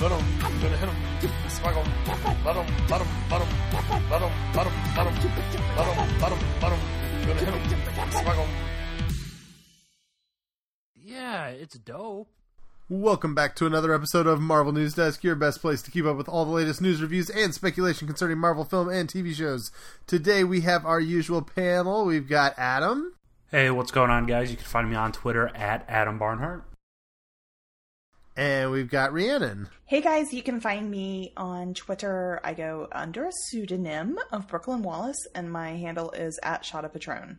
Let him, gonna hit him, smack him, let him, let him, let him, let him, let him, let him, let him, let him, let him, gonna hit him, smack him. Yeah, it's dope. Welcome back to another episode of Marvel News Desk, your best place to keep up with all the latest news reviews and speculation concerning Marvel film and TV shows. Today we have our usual panel. We've got Adam, Hey, what's going on, guys? You can find me on Twitter at Adam Barnhart. And we've got Rhiannon. Hey guys, you can find me on Twitter. I go under a pseudonym of Brooklyn Wallace, and my handle is at Shot of Patron.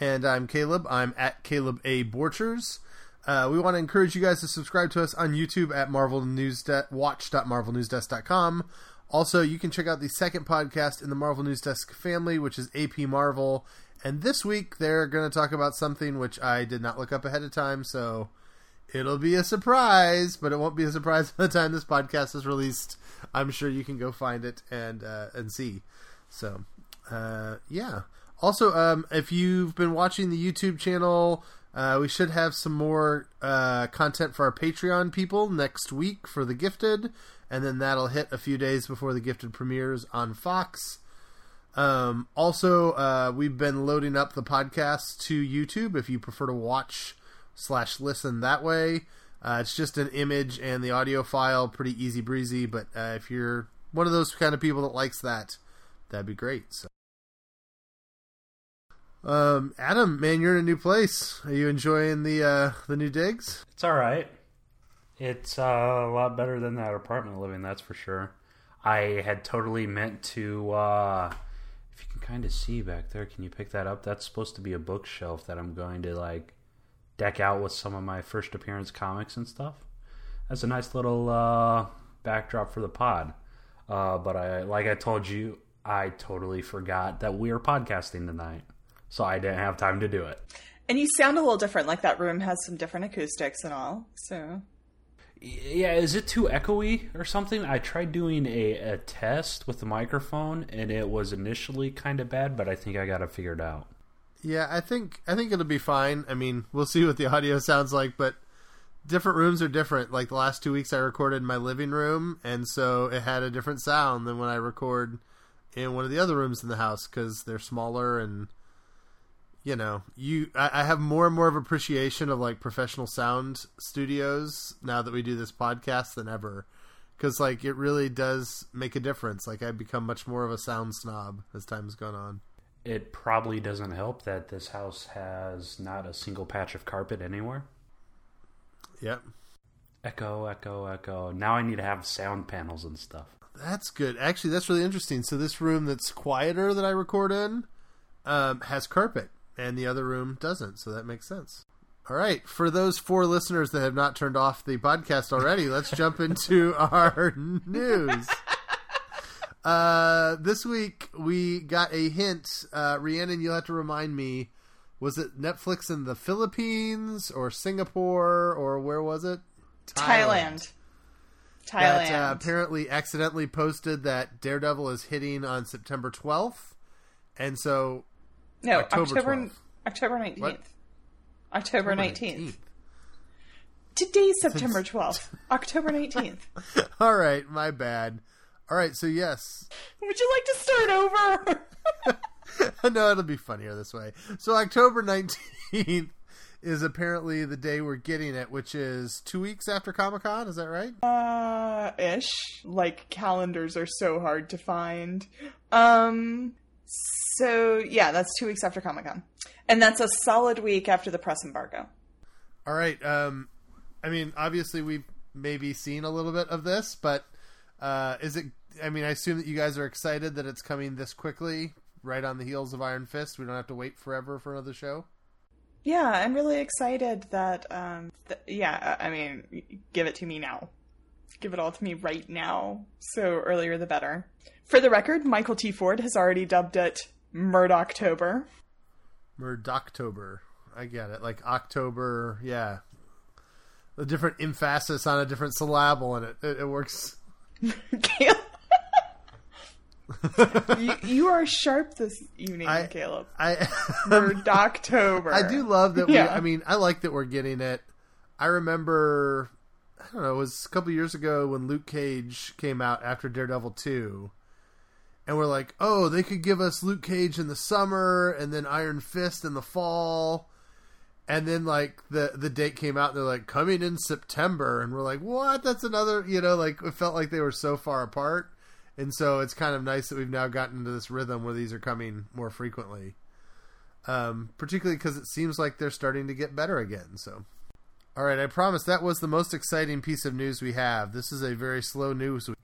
And I'm Caleb. I'm at Caleb A. Borchers. Uh, we want to encourage you guys to subscribe to us on YouTube at Marvel News De- watch.marvelnewsdesk.com. Also, you can check out the second podcast in the Marvel News Desk family, which is AP Marvel. And this week, they're going to talk about something which I did not look up ahead of time, so it'll be a surprise, but it won't be a surprise by the time this podcast is released. I'm sure you can go find it and uh, and see. So, uh, yeah. Also, um, if you've been watching the YouTube channel, uh, we should have some more uh, content for our Patreon people next week for The Gifted, and then that'll hit a few days before The Gifted premieres on Fox. Um, also, uh, we've been loading up the podcast to YouTube if you prefer to watch slash listen that way. Uh, it's just an image and the audio file, pretty easy breezy. But uh, if you're one of those kind of people that likes that, that'd be great. So, um, Adam, man, you're in a new place. Are you enjoying the uh, the new digs? It's all right. It's uh, a lot better than that apartment living, that's for sure. I had totally meant to. Uh, if you can kind of see back there, can you pick that up? That's supposed to be a bookshelf that I'm going to like deck out with some of my first appearance comics and stuff. That's a nice little uh, backdrop for the pod. Uh, but I, like I told you, I totally forgot that we are podcasting tonight, so I didn't have time to do it. And you sound a little different, like that room has some different acoustics and all. So, Yeah, is it too echoey or something? I tried doing a, a test with the microphone and it was initially kind of bad, but I think I got it figured out. Yeah, I think I think it'll be fine. I mean, we'll see what the audio sounds like, but different rooms are different. Like the last two weeks, I recorded in my living room, and so it had a different sound than when I record in one of the other rooms in the house because they're smaller and you know you I, I have more and more of appreciation of like professional sound studios now that we do this podcast than ever because like it really does make a difference like i've become much more of a sound snob as time's gone on It probably doesn't help that this house has not a single patch of carpet anywhere. yep Echo, echo, echo. Now I need to have sound panels and stuff. That's good. Actually, that's really interesting. So this room that's quieter that I record in um, has carpet, and the other room doesn't. So that makes sense. All right, for those four listeners that have not turned off the podcast already, let's jump into our news. Uh, this week we got a hint. Uh, Rhiannon, you'll have to remind me. Was it Netflix in the Philippines or Singapore or where was it? Thailand. Thailand. that uh, apparently accidentally posted that Daredevil is hitting on September 12th. And so no, October October 12th. October 19th. What? October 19th. Today's September 12th. October 19th. All right, my bad. All right, so yes. Would you like to start over? no, it'll be funnier this way. So October 19th is apparently the day we're getting it, which is 2 weeks after Comic-Con, is that right? uh, ish. Like calendars are so hard to find. Um, so yeah, that's two weeks after Comic Con, and that's a solid week after the press embargo. All right. Um, I mean, obviously we've maybe seen a little bit of this, but uh, is it? I mean, I assume that you guys are excited that it's coming this quickly, right on the heels of Iron Fist. We don't have to wait forever for another show. Yeah, I'm really excited that. Um, th- yeah, I mean, give it to me now. Give it all to me right now. So earlier the better. For the record, Michael T. Ford has already dubbed it Murdoctober. Murdoctober. I get it. Like October, yeah. A different emphasis on a different syllable, and it it, it works. Caleb. you, you are sharp this evening, I- Caleb. I um, Murdoctober. I do love that we. Yeah. I mean, I like that we're getting it. I remember I don't know, it was a couple years ago when Luke Cage came out after Daredevil 2. And we're like, oh, they could give us Luke Cage in the summer and then Iron Fist in the fall. And then like the the date came out and they're like coming in September and we're like, "What? That's another, you know, like it felt like they were so far apart." And so it's kind of nice that we've now gotten into this rhythm where these are coming more frequently. Um, particularly because it seems like they're starting to get better again. So, all right, I promise that was the most exciting piece of news we have. This is a very slow news. week.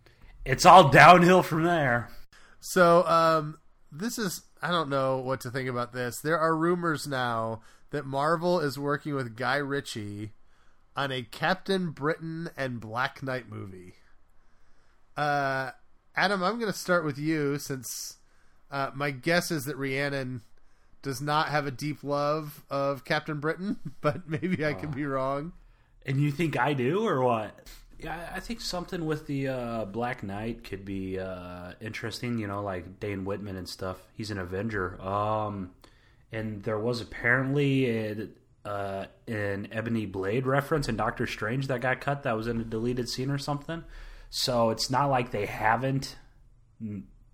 It's all downhill from there. So, um, this is I don't know what to think about this. There are rumors now that Marvel is working with Guy Ritchie on a Captain Britain and Black Knight movie. Uh, Adam, I'm going to start with you since uh, my guess is that Rhiannon does not have a deep love of Captain Britain, but maybe I could be wrong. And you think I do, or what? Yeah, I think something with the uh, Black Knight could be uh, interesting. You know, like Dane Whitman and stuff. He's an Avenger. Um, and there was apparently a, uh, an Ebony Blade reference in Doctor Strange that got cut. That was in a deleted scene or something. So it's not like they haven't.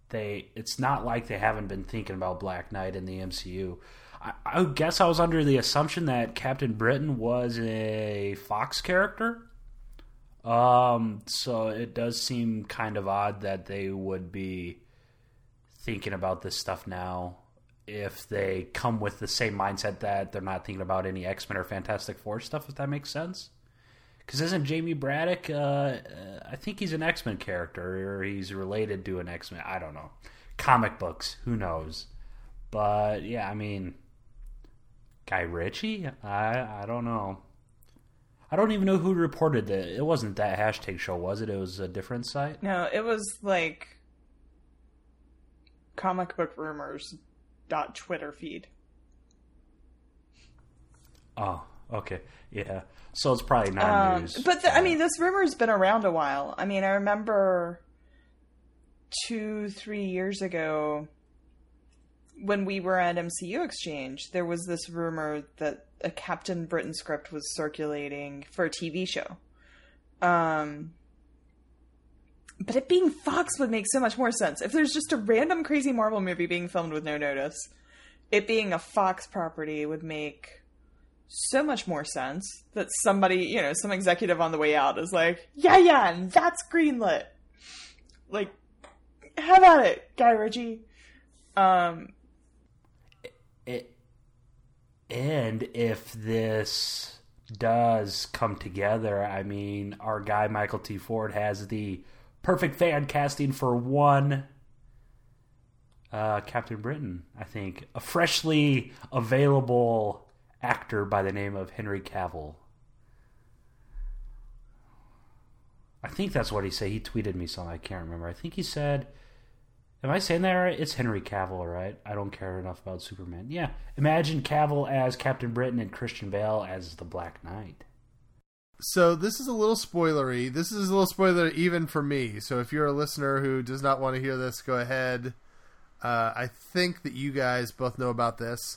They. It's not like they haven't been thinking about Black Knight in the MCU. I, I guess I was under the assumption that Captain Britain was a Fox character. Um, so it does seem kind of odd that they would be thinking about this stuff now if they come with the same mindset that they're not thinking about any X Men or Fantastic Four stuff, if that makes sense. Because isn't Jamie Braddock? Uh, I think he's an X Men character, or he's related to an X Men. I don't know. Comic books, who knows? But yeah, I mean, Guy Ritchie. I I don't know. I don't even know who reported that. It wasn't that hashtag show, was it? It was a different site. No, it was like comic book rumors dot Twitter feed. Oh, okay, yeah. So it's probably not Um, news. but the, I mean, this rumor's been around a while. I mean, I remember two, three years ago when we were at MCU Exchange, there was this rumor that a Captain Britain script was circulating for a TV show. Um, but it being Fox would make so much more sense. If there's just a random crazy Marvel movie being filmed with no notice, it being a Fox property would make so much more sense that somebody, you know, some executive on the way out is like, yeah, yeah, and that's greenlit. Like, have at it, Guy Ritchie. Um, it, and if this does come together, I mean, our guy Michael T. Ford has the perfect fan casting for one uh, Captain Britain. I think a freshly available actor by the name of Henry Cavill. I think that's what he said. He tweeted me something. I can't remember. I think he said. Am I saying that right? It's Henry Cavill, right? I don't care enough about Superman. Yeah. Imagine Cavill as Captain Britain and Christian Bale as the Black Knight. So this is a little spoilery. This is a little spoiler even for me. So if you're a listener who does not want to hear this, go ahead. Uh, I think that you guys both know about this.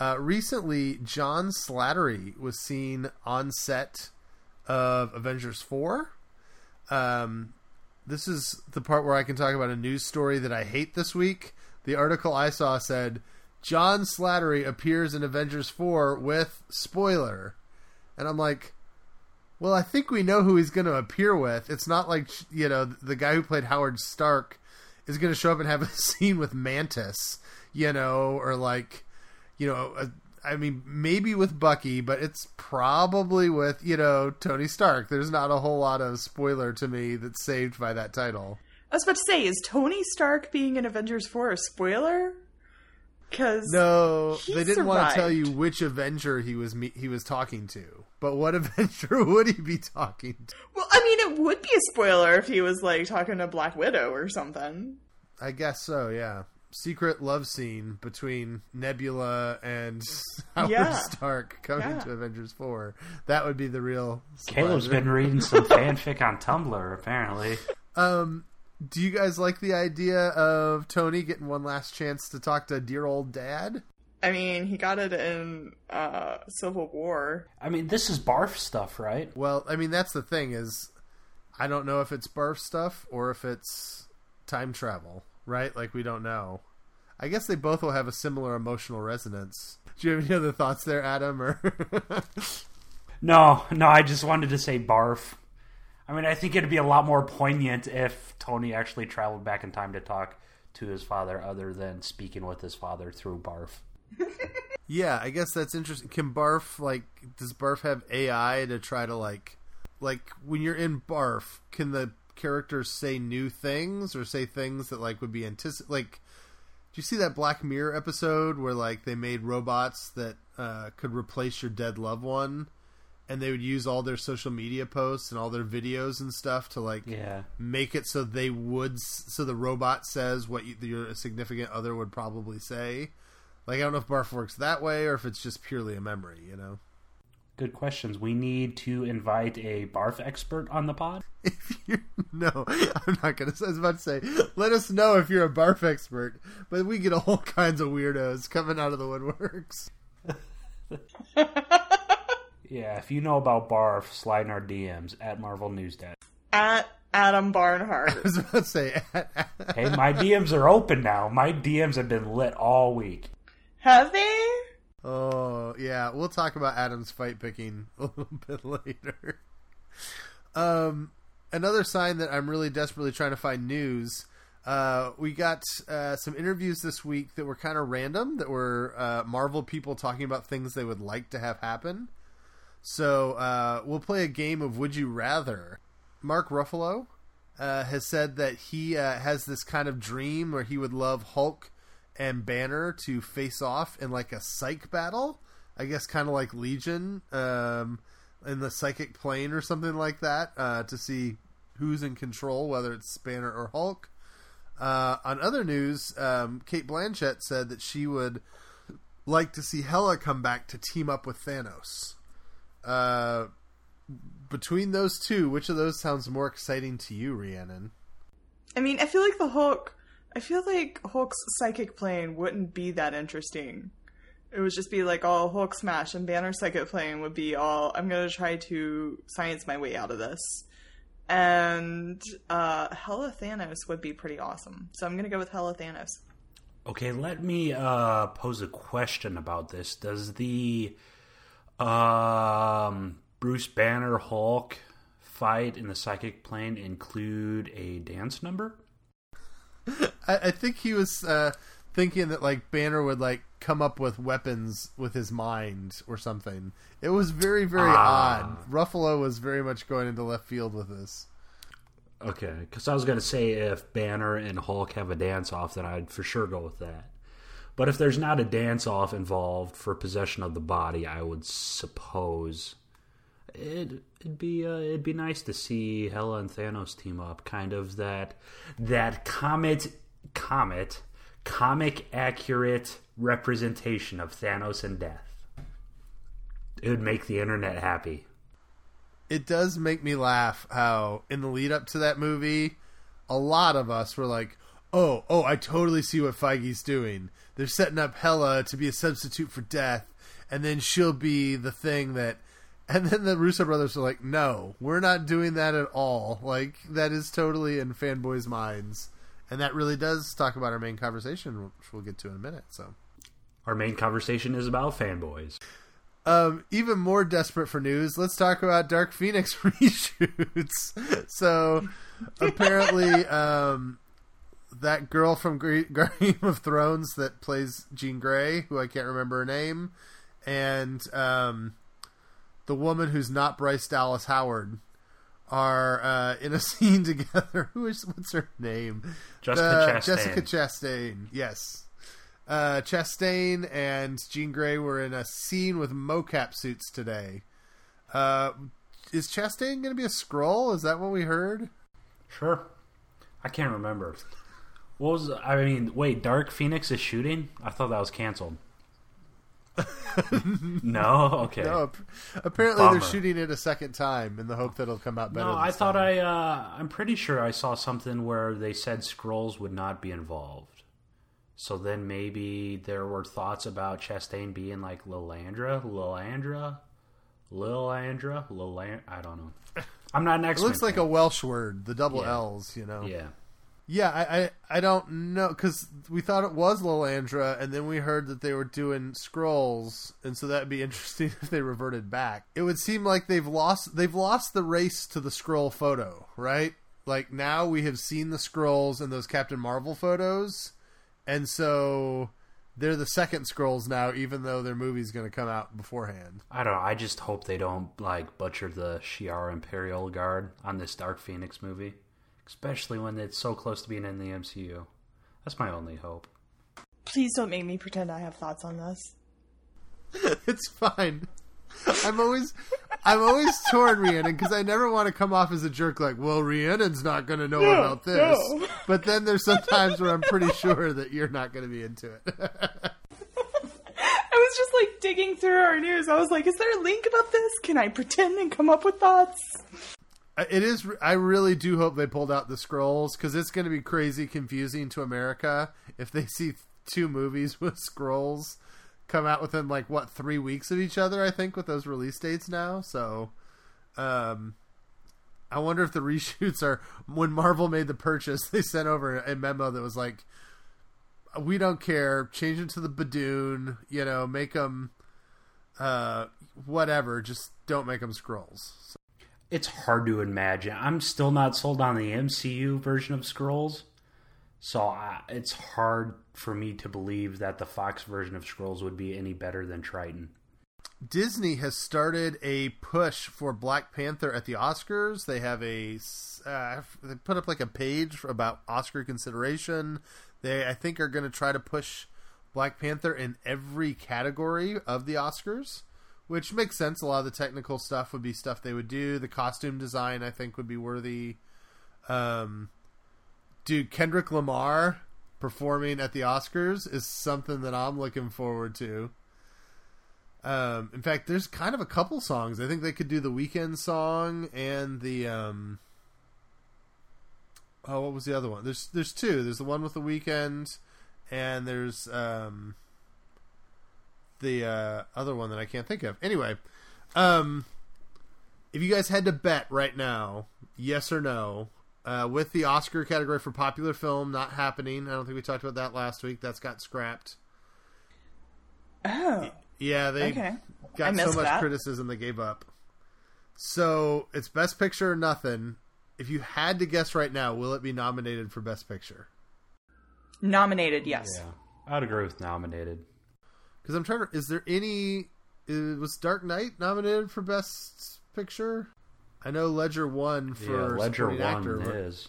Uh, recently, John Slattery was seen on set of Avengers 4. Um, this is the part where I can talk about a news story that I hate this week. The article I saw said John Slattery appears in Avengers 4 with spoiler. And I'm like, well, I think we know who he's going to appear with. It's not like, you know, the guy who played Howard Stark is going to show up and have a scene with Mantis, you know, or like, you know, a, I mean, maybe with Bucky, but it's probably with, you know, Tony Stark. There's not a whole lot of spoiler to me that's saved by that title. I was about to say, is Tony Stark being in Avengers 4 a spoiler? Because No, he they didn't want to tell you which Avenger he was me- he was talking to. But what Avenger would he be talking to? Well, I mean, it would be a spoiler if he was like talking to Black Widow or something. I guess so, yeah. Secret love scene between Nebula and Howard Yeah. Stark coming Yeah. to Avengers 4. That would be the real Caleb's spoiler. been reading some fanfic on Tumblr, apparently. Um do you guys like the idea of Tony getting one last chance to talk to dear old dad? I mean, he got it in uh, Civil War. I mean, this is barf stuff, right? Well, I mean, that's the thing is, I don't know if it's barf stuff or if it's time travel, right? Like we don't know. I guess they both will have a similar emotional resonance. Do you have any other thoughts there, Adam? Or No, no, I just wanted to say barf. I mean, I think it'd be a lot more poignant if Tony actually traveled back in time to talk to his father, other than speaking with his father through barf. yeah, I guess that's interesting. Can barf like does barf have AI to try to like like when you're in barf? Can the characters say new things or say things that like would be anticip like? Do you see that Black Mirror episode where like they made robots that uh, could replace your dead loved one? and they would use all their social media posts and all their videos and stuff to like Yeah. make it so they would so the robot says what you, your significant other would probably say like i don't know if barf works that way or if it's just purely a memory you know Good questions. We need to invite a barf expert on the pod. if you no i'm not gonna i was about to say let us know if you're a barf expert but we get all kinds of weirdos coming out of the woodworks Yeah, if you know about barf, slide in our DMs at Marvel News Desk. At Adam Barnhart. i was about to say Hey, my DMs are open now. My DMs have been lit all week. Have they? Oh yeah, we'll talk about Adam's fight picking a little bit later. Um, another sign that I'm really desperately trying to find news. Uh, we got uh, some interviews this week that were kind of random, that were uh, Marvel people talking about things they would like to have happen. So uh, we'll play a game of Would You Rather. Mark Ruffalo uh, has said that he uh, has this kind of dream where he would love Hulk and Banner to face off in like a psych battle. I guess kind of like Legion um, in the psychic plane or something like that uh, to see who's in control, whether it's Banner or Hulk. Uh, on other news, um, Cate Blanchett said that she would like to see Hela come back to team up with Thanos. Uh, between those two, which of those sounds more exciting to you, Rhiannon? I mean, I feel like the Hulk. I feel like Hulk's psychic plane wouldn't be that interesting. It would just be like all Hulk smash, and Banner's psychic plane would be all I'm gonna try to science my way out of this. And uh, Hela Thanos would be pretty awesome. So I'm gonna go with Hela Thanos. Okay, let me uh, pose a question about this. Does the um, Bruce Banner Hulk fight in the psychic plane include a dance number? I, I think he was uh, thinking that like Banner would like come up with weapons with his mind or something. It was very very Ah. odd. Ruffalo was very much going into left field with this. Okay, because I was going to say if Banner and Hulk have a dance off, then I'd for sure go with that. But if there's not a dance off involved for possession of the body, I would suppose it, it'd be uh, it'd be nice to see Hela and Thanos team up. Kind of that that comet comet comic accurate representation of Thanos and death. It would make the internet happy. It does make me laugh how in the lead up to that movie, a lot of us were like, "Oh, oh, I totally see what Feige's doing. They're setting up Hela to be a substitute for death, and then she'll be the thing that." And then the Russo brothers are like, "No, we're not doing that at all. Like that is totally in fanboys' minds." And that really does talk about our main conversation, which we'll get to in a minute. So, Our main conversation is about fanboys. um, even more desperate for news, let's talk about Dark Phoenix reshoots. so, apparently, um, that girl from Game of Thrones that plays Jean Grey, who I can't remember her name, and um, the woman who's not Bryce Dallas Howard are uh, in a scene together. Who is what's her name? Jessica Uh, Chastain. Jessica Chastain. Yes. Uh, Chastain and Jean Grey were in a scene with mocap suits today. Uh, is Chastain going to be a Skrull? Is that what we heard? Sure. I can't remember. What was I mean? Wait, Dark Phoenix is shooting? I thought that was canceled. no, okay. No. Apparently, Bummer. they're shooting it a second time in the hope that it'll come out better. No, I thought time. I. Uh, I'm pretty sure I saw something where they said Skrulls would not be involved. So then maybe there were thoughts about Chastain being like Lilandra, Lilandra, Lilandra, Liland. I don't know. I'm not an expert. It looks like a Welsh word, the double Yeah. L's, you know. yeah. Yeah, I, I, I don't know because we thought it was Lilandra, and then we heard that they were doing Skrulls, and so that'd be interesting if they reverted back. It would seem like they've lost they've lost the race to the Skrull photo, right? Like now we have seen the Skrulls and those Captain Marvel photos, and so they're the second Skrulls now, even though their movie's going to come out beforehand. I don't know. I just hope they don't like butcher the Shi'ar Imperial Guard on this Dark Phoenix movie, especially when it's so close to being in the MCU. That's my only hope. Please don't make me pretend I have thoughts on this. it's fine. I'm always, I'm always torn, Rhiannon, because I never want to come off as a jerk. Like, well, Rhiannon's not going to know about this. no. But then there's some times where I'm pretty sure that you're not going to be into it. I was just like digging through our news. I was like, is there a link about this? Can I pretend and come up with thoughts? It is. I really do hope they pulled out the Skrulls because it's going to be crazy confusing to America if they see two movies with Skrulls come out within like what three weeks of each other. I think with those release dates now. So, um, I wonder if the reshoots are when Marvel made the purchase, they sent over a memo that was like, "We don't care, change them to the Badoon, you know, make them, uh, whatever, just don't make them Skrulls." So, It's hard to imagine. I'm still not sold on the MCU version of Skrulls, so I, it's hard for me to believe that the Fox version of Skrulls would be any better than Triton. Disney has started a push for Black Panther at the Oscars. They have a uh, they put up like a page about Oscar consideration. They I think are going to try to push Black Panther in every category of the Oscars, which makes sense. A lot of the technical stuff would be stuff they would do. The costume design I think would be worthy. Um, dude, Kendrick Lamar performing at the Oscars is something that I'm looking forward to. Um, in fact, there's kind of a couple songs. I think they could do the Weeknd song and the um. Oh, what was the other one? There's there's two. There's the one with the Weeknd, and there's um. The uh, other one that I can't think of. Anyway, um, if you guys had to bet right now, yes or no, uh, with the Oscar category for popular film not happening. I don't think we talked about that last week. That's got scrapped. Oh, Yeah, they Okay. Got so much that. criticism they gave up. So it's best picture or nothing. If you had to guess right now, will it be nominated for best picture? nominated, yes. Yeah, I'd agree with nominated. Because I'm trying to. Is there any? uh, Was Dark Knight nominated for best picture? I know Ledger won for yeah, Ledger won actor. is.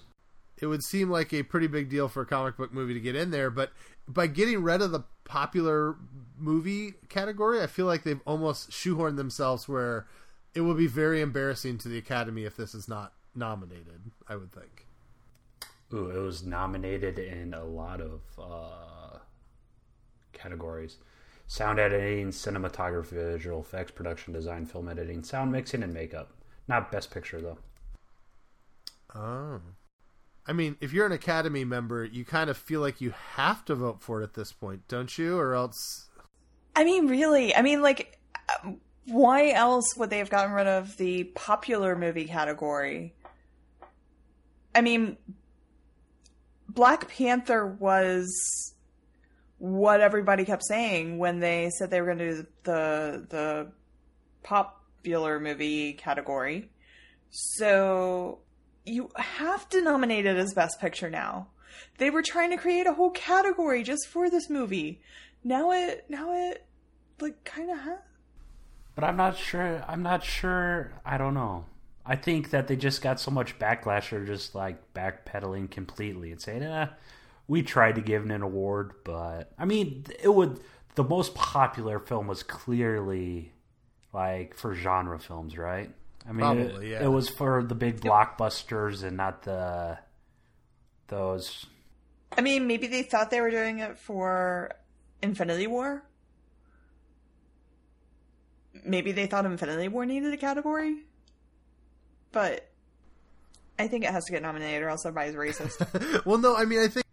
It would seem like a pretty big deal for a comic book movie to get in there, but by getting rid of the popular movie category, I feel like they've almost shoehorned themselves where it will be very embarrassing to the Academy if this is not nominated. I would think. Ooh, it was nominated in a lot of uh, categories: sound editing, cinematography, visual effects, production design, film editing, sound mixing, and makeup. Not best picture though. Oh. I mean, if you're an Academy member, you kind of feel like you have to vote for it at this point, don't you? Or else. I mean, really, I mean, like, why else would they have gotten rid of the popular movie category? I mean, Black Panther was what everybody kept saying when they said they were going to do the the popular movie category. So you have to nominate it as best picture now. They were trying to create a whole category just for this movie. Now it now it like kind of has. But I'm not sure. I'm not sure. I don't know. I think that they just got so much backlash or just like backpedaling completely and saying, eh, we tried to give it an award, but I mean, it would. The most popular film was clearly like for genre films, right? I mean, Probably, it, yeah. it was for the big blockbusters and not the those. I mean, maybe they thought they were doing it for Infinity War. Maybe they thought Infinity War needed a category. But I think it has to get nominated or else everybody's racist. well, no, I mean, I think.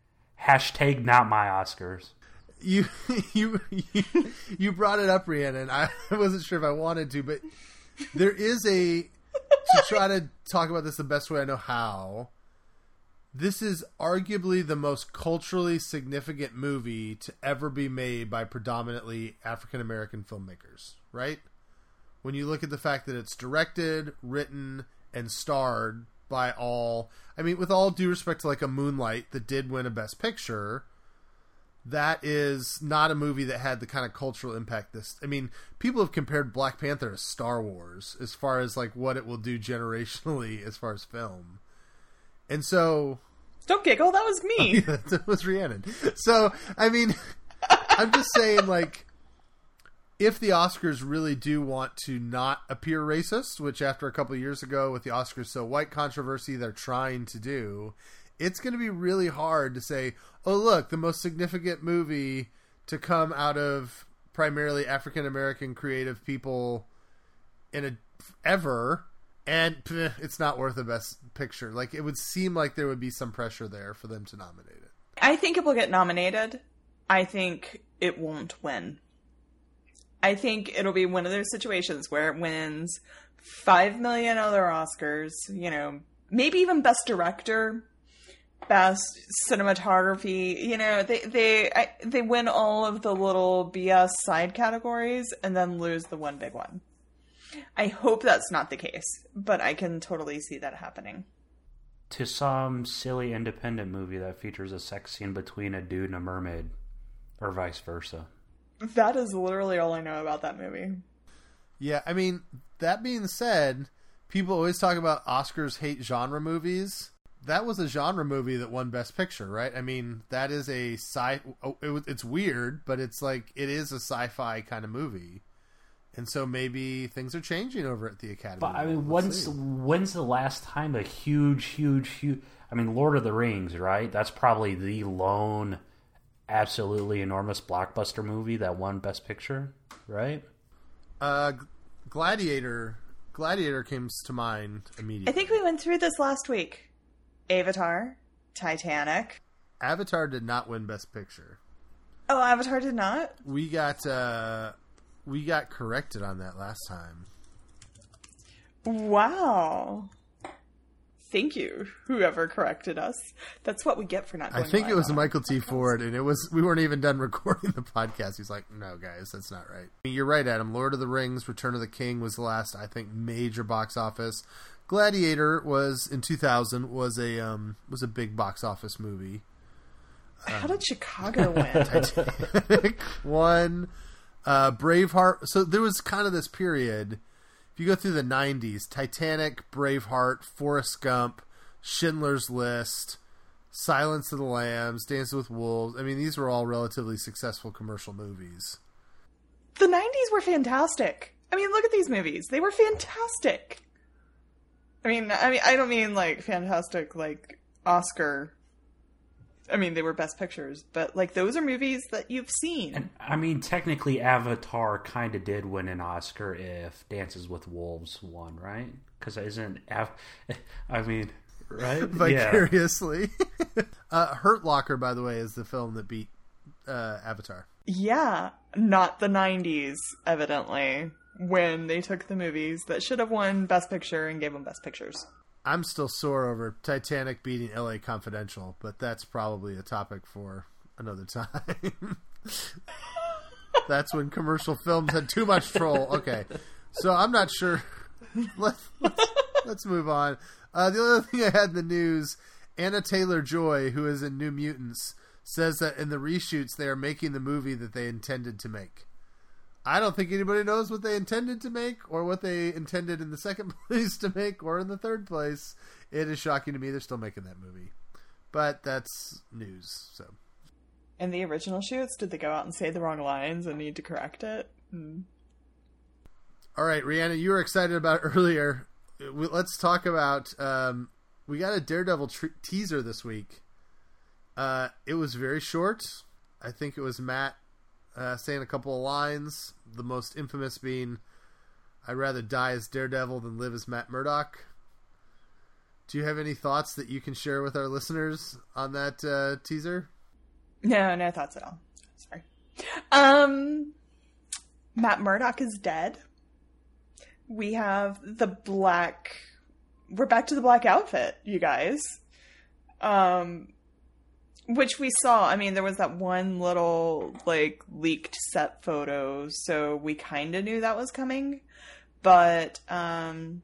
Hashtag not my Oscars. You you you, brought it up, Rhiannon. I wasn't sure if I wanted to, but there is a to try to talk about this the best way I know how. This is arguably the most culturally significant movie to ever be made by predominantly African American filmmakers, right? When you look at the fact that it's directed, written, and starred by all, I mean, with all due respect to like a Moonlight that did win a Best Picture, that is not a movie that had the kind of cultural impact this i mean people have compared black panther to star wars as far as like what it will do generationally as far as film and so Don't giggle. That was me. that was rhiannon so i mean i'm just saying like if the oscars really do want to not appear racist which after a couple of years ago with the oscars so white controversy they're trying to do it's going to be really hard to say, oh, look, the most significant movie to come out of primarily African American creative people in a ever, and it's not worth the best picture. Like it would seem like there would be some pressure there for them to nominate it. I think it will get nominated. I think it won't win. I think it'll be one of those situations where it wins five million other Oscars, you know, maybe even Best Director, Best Cinematography. You know, they they I, they win all of the little BS side categories and then lose the one big one. I hope that's not the case, but I can totally see that happening. To some silly independent movie that features a sex scene between a dude and a mermaid, or vice versa. That is literally all I know about that movie. Yeah, I mean, that being said, people always talk about Oscars hate genre movies. That was a genre movie that won Best Picture, right? I mean, that is a sci. oh, It, it's weird, but it's like it is a sci-fi kind of movie, and so maybe things are changing over at the Academy. But I mean, Let's when's when's the last time a huge, huge, huge? I mean, Lord of the Rings, right? That's probably the lone, absolutely enormous blockbuster movie that won Best Picture, right? uh, Gladiator. Gladiator comes to mind immediately. I think we went through this last week. Avatar, Titanic. Avatar did not win Best Picture. Oh, Avatar did not. We got uh, we got corrected on that last time. Wow. Thank you, whoever corrected us. That's what we get for not. I think it was Michael T. Ford, and it was we weren't even done recording the podcast. He's like, "No, guys, that's not right." You're right, Adam. Lord of the Rings: Return of the King was the last, I think, major box office. Gladiator was in 2000 was a um, was a big box office movie. How did Chicago win? One, uh, Braveheart. So there was kind of this period. If you go through the '90s, Titanic, Braveheart, Forrest Gump, Schindler's List, Silence of the Lambs, Dances with Wolves. I mean, these were all relatively successful commercial movies. the '90s were fantastic. I mean, look at these movies; they were fantastic. I mean, I mean, I don't mean like fantastic, like Oscar. I mean, they were best pictures, but like those are movies that you've seen. And I mean, technically, Avatar kind of did win an Oscar if Dances with Wolves won, right? Because isn't Av- I mean, right? Yeah. Vicariously. uh, Hurt Locker, by the way, is the film that beat uh, Avatar. Yeah, not the 90s, evidently, when they took the movies that should have won Best Picture and gave them Best Pictures. I'm still sore over Titanic beating LA Confidential, but that's probably a topic for another time. that's when commercial films had too much troll. Okay. So I'm not sure. Let's, let's, let's move on. Uh, the other thing I had in the news Anya Taylor-Joy, who is in New Mutants, says that in the reshoots they are making the movie that they intended to make. I don't think anybody knows what they intended to make or what they intended in the second place to make or in the third place. It is shocking to me they're still making that movie. But that's news, so. In the original shoots, did they go out and say the wrong lines and need to correct it? Hmm. All right, Rhiannon, you were excited about earlier. Let's talk about. Um, we got a Daredevil tr- teaser this week. Uh, it was very short. I think it was Matt uh, saying a couple of lines. The most infamous being, "I'd rather die as Daredevil than live as Matt Murdock." Do you have any thoughts that you can share with our listeners on that uh, teaser? No, no thoughts at all. Sorry. Um, Matt Murdock is dead. We have the black. We're back to the black outfit, you guys. Um, which we saw. I mean, there was that one little like leaked set photo, so we kind of knew that was coming. But um,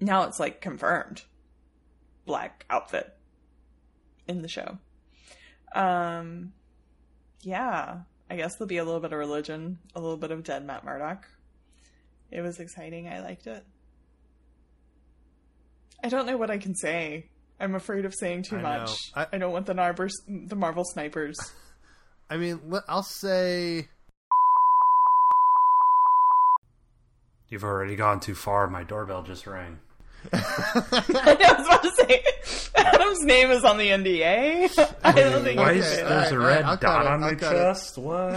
now it's like confirmed. Black outfit in the show. Um, yeah, I guess there'll be a little bit of religion, a little bit of dead Matt Murdock. It was exciting. I liked it. I don't know what I can say. I'm afraid of saying too I much. I- I, don't want the Narbers, the Marvel snipers. I mean, I'll say You've already gone too far. My doorbell just rang. I was about to say Adam's name is on the NDA. I don't think Why is can say there's a red I'll dot it, on I'll my cut it. chest? What?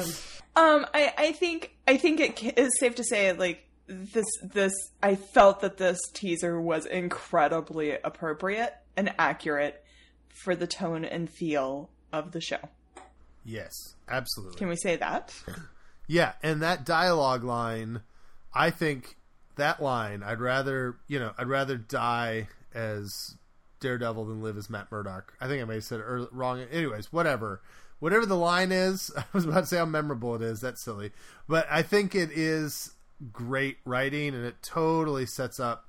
Um, I, I think I think it ca- is safe to say like this this I felt that this teaser was incredibly appropriate and accurate for the tone and feel of the show. yes, absolutely. Can we say that? Yeah, and that dialogue line, I think that line, I'd rather, you know, I'd rather die as Daredevil than live as Matt Murdock. I think I may have said it early, wrong. Anyways, whatever. Whatever the line is, I was about to say how memorable it is. That's silly. But I think it is great writing, and it totally sets up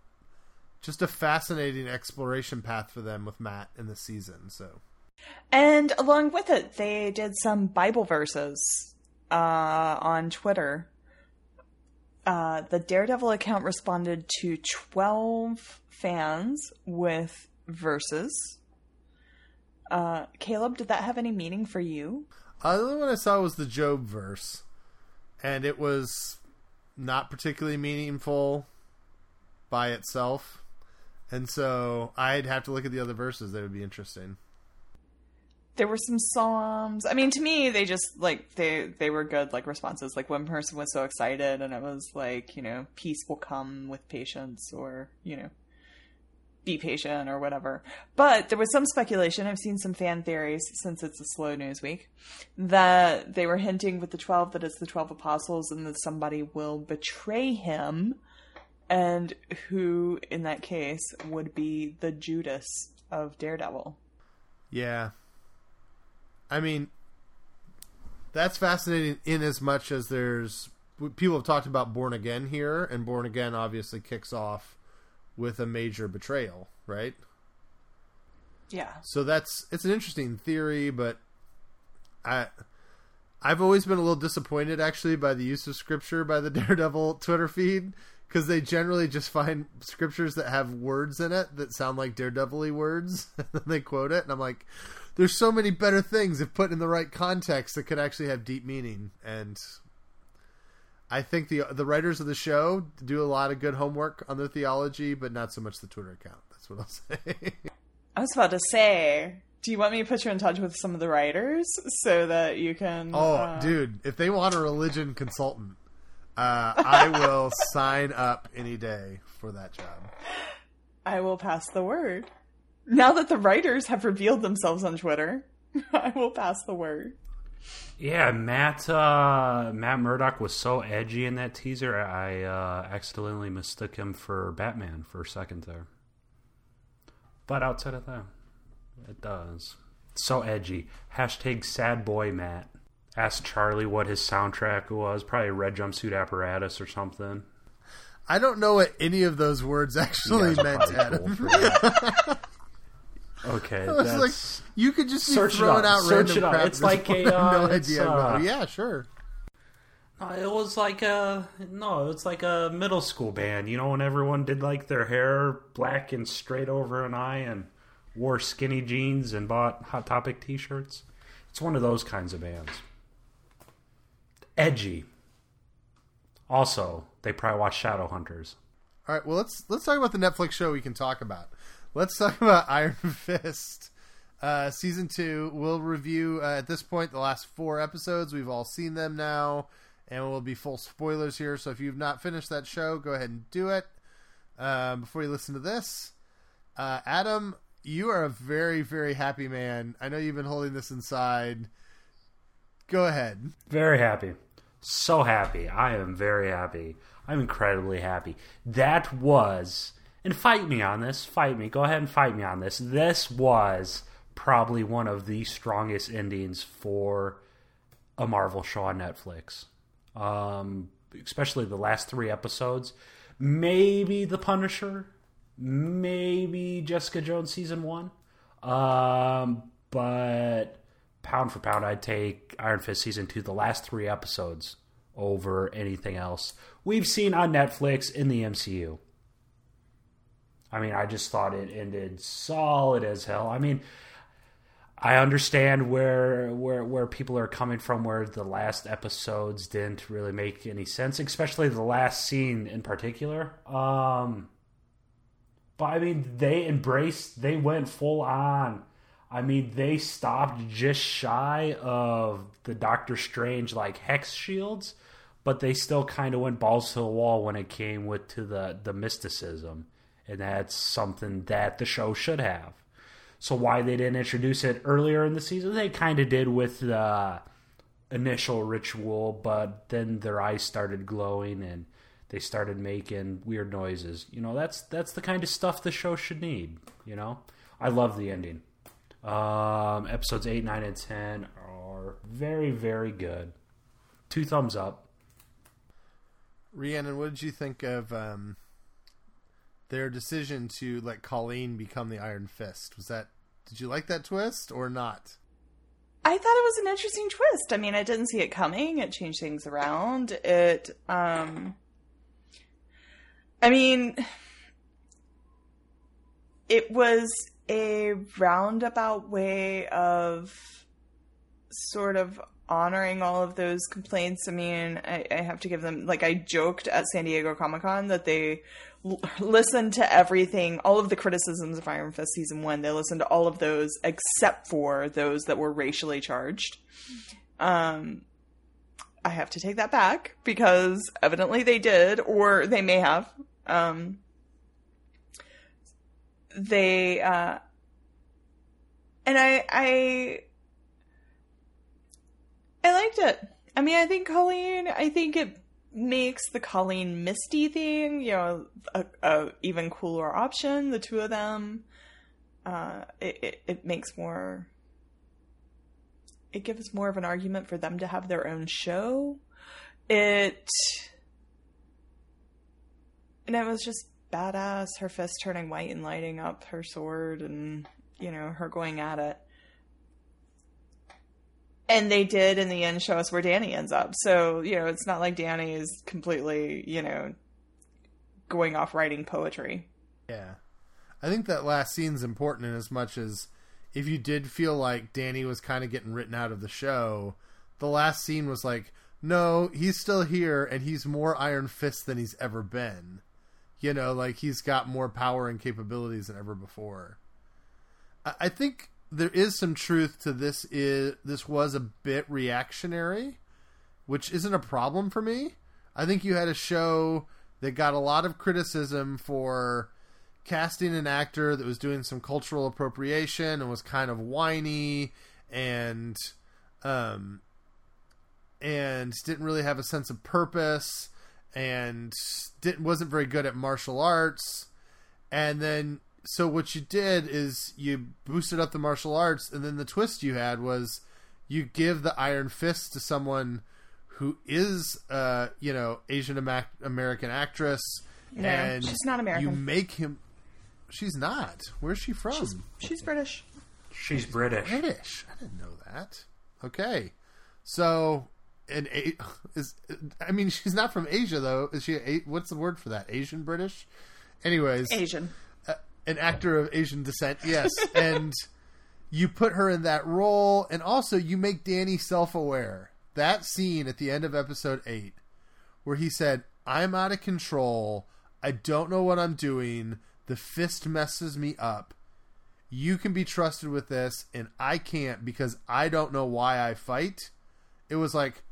just a fascinating exploration path for them with Matt in the season. So, And along with it, they did some Bible verses uh, on Twitter. Uh, the Daredevil account responded to 12 fans with verses. Uh, Caleb, did that have any meaning for you? Uh, the only one I saw was the Job verse, and it was not particularly meaningful by itself. And so I'd have to look at the other verses. That would be interesting. There were some psalms. I mean, to me, they just like they they were good like responses. Like one person was so excited, and it was like you know, peace will come with patience, or you know, be patient or whatever. But there was some speculation. I've seen some fan theories since it's a slow news week that they were hinting with the 12 that it's the 12 apostles and that somebody will betray him and who in that case would be the Judas of Daredevil. Yeah. I mean, that's fascinating in as much as there's people have talked about Born Again here, and Born Again obviously kicks off with a major betrayal, right? Yeah. So that's it's an interesting theory, but I I've always been a little disappointed actually by the use of scripture by the Daredevil Twitter feed because they generally just find scriptures that have words in it that sound like Daredevil-y words and then they quote it and I'm like there's so many better things if put in the right context that could actually have deep meaning and I think the the writers of the show do a lot of good homework on their theology, but not so much the Twitter account. That's what I'll say. I was about to say, do you want me to put you in touch with some of the writers so that you can? Oh, uh, dude, if they want a religion consultant, uh, I will sign up any day for that job. I will pass the word. Now that the writers have revealed themselves on Twitter, I will pass the word. Yeah, Matt uh, Matt Murdock was so edgy in that teaser. I uh, accidentally mistook him for Batman for a second there. But outside of that, it does. So edgy. Hashtag sad boy Matt. Asked Charlie what his soundtrack was. Probably Red Jumpsuit Apparatus or something. I don't know what any of those words actually You guys are meant, Adam. cool for that. okay, I was that's like, you could just be Search it throwing up. out Search random it crap. It's like a, uh, no idea. uh, yeah, sure. Uh, it was like a no, it's like a middle school band. You know, when everyone did like their hair black and straight over an eye and wore skinny jeans and bought Hot Topic T-shirts. It's one of those kinds of bands. Edgy. Also, they probably watch Shadowhunters. All right, well let's let's talk about the Netflix show we can talk about. Let's talk about Iron Fist, uh, season two. We'll review uh, at this point the last four episodes. We've all seen them now, and we'll be full spoilers here. So if you've not finished that show, go ahead and do it um, before you listen to this. Uh, Adam, you are a very, very happy man. I know you've been holding this inside. Go ahead. Very happy. So happy. I am very happy. I'm incredibly happy. That was, and fight me on this. Fight me. Go ahead and fight me on this. This was probably one of the strongest endings for a Marvel show on Netflix. Um, especially the last three episodes. Maybe The Punisher. Maybe Jessica Jones season one. Um, but pound for pound, I'd take Iron Fist season two, the last three episodes, over anything else we've seen on Netflix in the MCU. I mean, I just thought it ended solid as hell. I mean, I understand where where where people are coming from, where the last episodes didn't really make any sense, especially the last scene in particular. Um, but I mean, they embraced, they went full on. I mean, they stopped just shy of the Doctor Strange like hex shields, but they still kind of went balls to the wall when it came with to the the mysticism, and that's something that the show should have. So why they didn't introduce it earlier in the season? They kind of did with the initial ritual, but then their eyes started glowing and they started making weird noises. You know, that's that's the kind of stuff the show should need. You know, I love the ending. Um, episodes eight, nine, and ten are very, very good. Two thumbs up. Rhiannon, what did you think of um, their decision to let Colleen become the Iron Fist? Was that did you like that twist or not? I thought it was an interesting twist. I mean, I didn't see it coming. It changed things around. It um I mean, it was a roundabout way of sort of honoring all of those complaints. I mean, I, I have to give them, like, I joked at San Diego Comic Con that they l- listened to everything, all of the criticisms of Iron Fist season one. They listened to all of those except for those that were racially charged. Um, I have to take that back because evidently they did, or they may have. Um, they uh, and I I I liked it. I mean, I think Colleen. I think it makes the Colleen Misty thing, you know, a, a even cooler option. The two of them. Uh, it, it it makes more. It gives more of an argument for them to have their own show. It and it was just badass. Her fist turning white and lighting up her sword, and you know her going at it. And they did in the end show us where Danny ends up. So you know it's not like Danny is completely you know going off writing poetry. Yeah, I think that last scene's important in as much as if you did feel like Danny was kind of getting written out of the show, the last scene was like, no, he's still here and he's more Iron Fist than he's ever been. You know, like he's got more power and capabilities than ever before. I, I think there is some truth to this. Is this was a bit reactionary, which isn't a problem for me. I think you had a show that got a lot of criticism for casting an actor that was doing some cultural appropriation and was kind of whiny and um and didn't really have a sense of purpose and didn't wasn't very good at martial arts and then so what you did is you boosted up the martial arts and then the twist you had was you give the iron fist to someone who is uh you know asian american actress No, and she's not American. you make him she's not where's she from She's she's British. She's British. British. I didn't know that. Okay, so an a is I mean she's not from Asia though. Is she? A, what's the word for that? Asian British. Anyways, Asian. An actor of Asian descent. Yes, and you put her in that role, and also you make Danny self-aware. That scene at the end of episode eight, where he said, "I'm out of control. I don't know what I'm doing. The fist messes me up." you can be trusted with this and I can't because I don't know why I fight. It was like,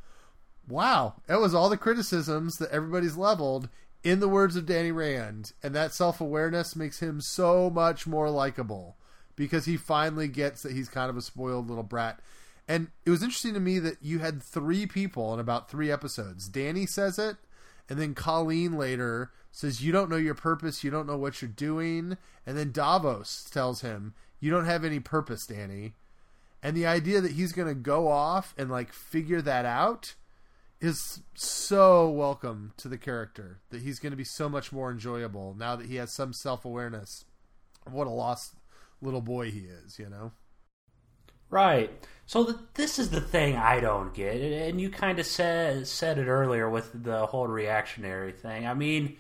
wow, that was all the criticisms that everybody's leveled in the words of Danny Rand. And that self awareness makes him so much more likable because he finally gets that he's kind of a spoiled little brat. And it was interesting to me that you had three people in about three episodes. Danny says it, and then Colleen later says, You don't know your purpose, you don't know what you're doing. And then Davos tells him, You don't have any purpose, Danny. And the idea that he's going to go off and like figure that out is so welcome to the character that he's going to be so much more enjoyable now that he has some self-awareness of what a lost little boy he is, you know. Right. So this is the thing I don't get, and you kind of said said it earlier with the whole reactionary thing. I mean,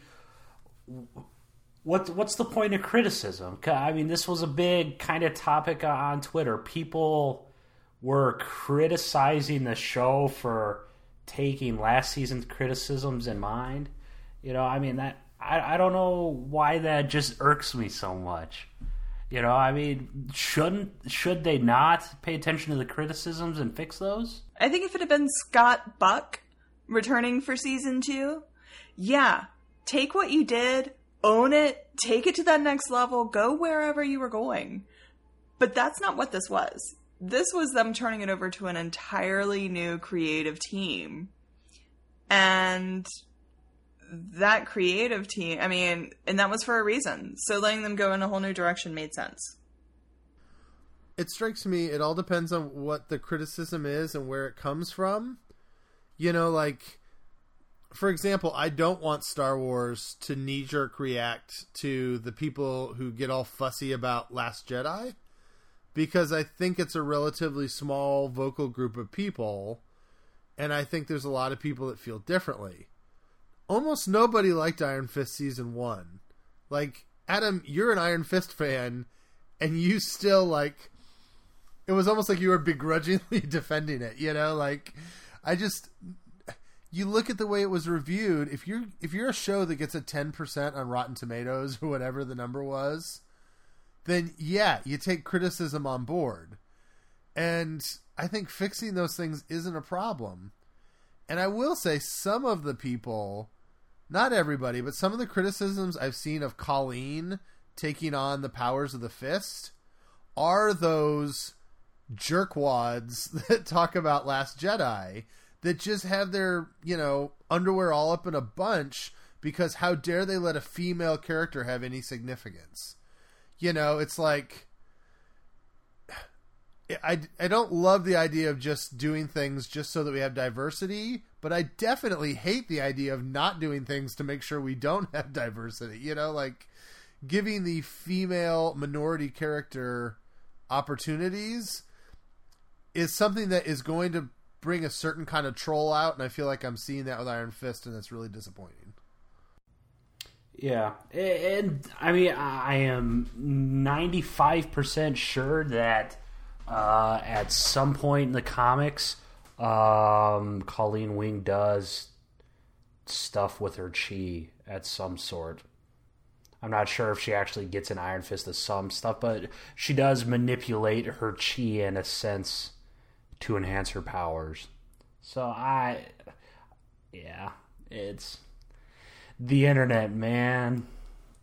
what what's the point of criticism? I mean, this was a big kind of topic on Twitter. People were criticizing the show for taking last season's criticisms in mind. You know, I mean that I I don't know why that just irks me so much. You know, I mean, shouldn't should they not pay attention to the criticisms and fix those? I think if it had been Scott Buck returning for season two, yeah, take what you did, own it, take it to that next level, go wherever you were going. But that's not what this was. This was them turning it over to an entirely new creative team. And that creative team, I mean, and that was for a reason. So letting them go in a whole new direction made sense. It strikes me it all depends on what the criticism is and where it comes from. You know, like for example, I don't want Star Wars to knee jerk react to the people who get all fussy about Last Jedi because I think it's a relatively small vocal group of people and I think there's a lot of people that feel differently. Almost nobody liked Iron Fist season 1. Like Adam, you're an Iron Fist fan and you still like it was almost like you were begrudgingly defending it, you know? Like I just you look at the way it was reviewed. If you're if you're a show that gets a ten percent on Rotten Tomatoes or whatever the number was, then yeah, you take criticism on board. And I think fixing those things isn't a problem. And I will say some of the people, not everybody, but some of the criticisms I've seen of Colleen taking on the powers of the fist are those jerkwads that talk about Last Jedi that just have their, you know, underwear all up in a bunch because how dare they let a female character have any significance? You know, it's like I, I don't love the idea of just doing things just so that we have diversity, but I definitely hate the idea of not doing things to make sure we don't have diversity. You know, like giving the female minority character opportunities is something that is going to bring a certain kind of troll out, and I feel like I'm seeing that with Iron Fist, and it's really disappointing. Yeah, and I mean, I am 95% sure that uh, at some point in the comics, um, Colleen Wing does stuff with her chi at some sort. I'm not sure if she actually gets an Iron Fist of some stuff, but she does manipulate her chi in a sense to enhance her powers. So I, yeah, it's the internet, man.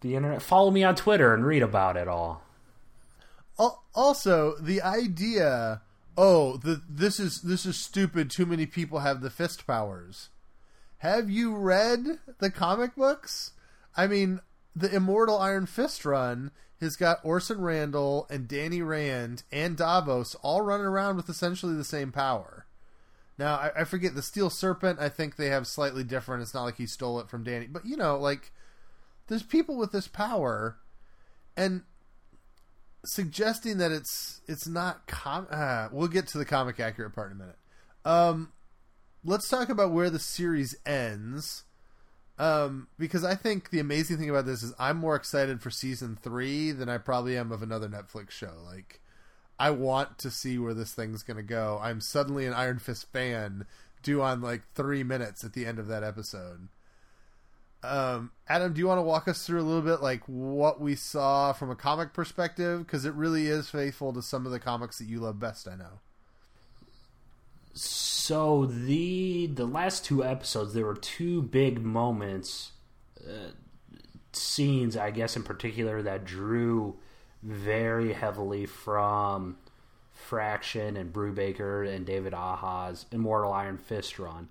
The internet. Follow me on Twitter and read about it all. Also, the idea, oh, the, this is this is stupid. Too many people have the fist powers. Have you read the comic books? I mean, the Immortal Iron Fist run has got Orson Randall and Danny Rand and Davos all running around with essentially the same power. Now, I, I, forget the Steel Serpent. I think they have slightly different. It's not like he stole it from Danny, but you know, like there's people with this power, and suggesting that it's it's not com. Uh, we'll get to the comic accurate part in a minute. Um, let's talk about where the series ends um, because I think the amazing thing about this is I'm more excited for season three than I probably am of another Netflix show. Like, I want to see where this thing's going to go. I'm suddenly an Iron Fist fan due on like three minutes at the end of that episode. Um, Adam, do you want to walk us through a little bit like what we saw from a comic perspective? Because it really is faithful to some of the comics that you love best. I know. So the the last two episodes, there were two big moments, uh, scenes, I guess in particular that drew very heavily from Fraction and Brubaker and David Aja's Immortal Iron Fist run.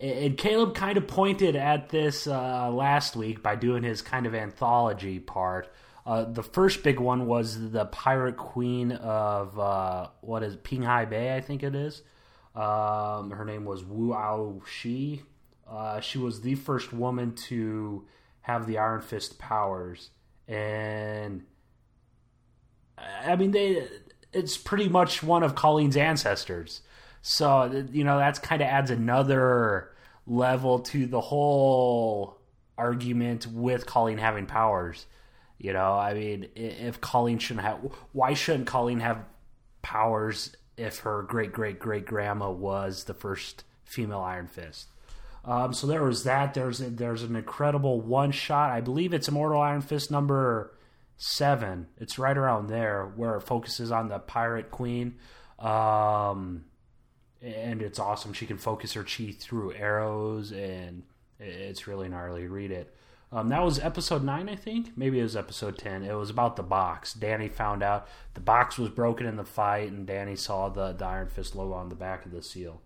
And Caleb kind of pointed at this uh, last week by doing his kind of anthology part. Uh, the first big one was the Pirate Queen of uh, what is Pinghai Bay, I think it is. Um, her name was Wu Ao Shi. Uh, she was the first woman to have the Iron Fist powers, and I mean they. It's pretty much one of Colleen's ancestors. So you know that's kind of adds another level to the whole argument with Colleen having powers. You know, I mean, if Colleen shouldn't have, why shouldn't Colleen have powers if her great great great grandma was the first female Iron Fist? Um, so there was that. There's there's an incredible one shot. I believe it's Immortal Iron Fist number seven. It's right around there where it focuses on the Pirate Queen. Um, and it's awesome. She can focus her chi through arrows, and it's really gnarly. Read it. Um, that was episode nine, I think. Maybe it was episode ten. It was about the box. Danny found out the box was broken in the fight, and Danny saw the, the Iron Fist logo on the back of the seal.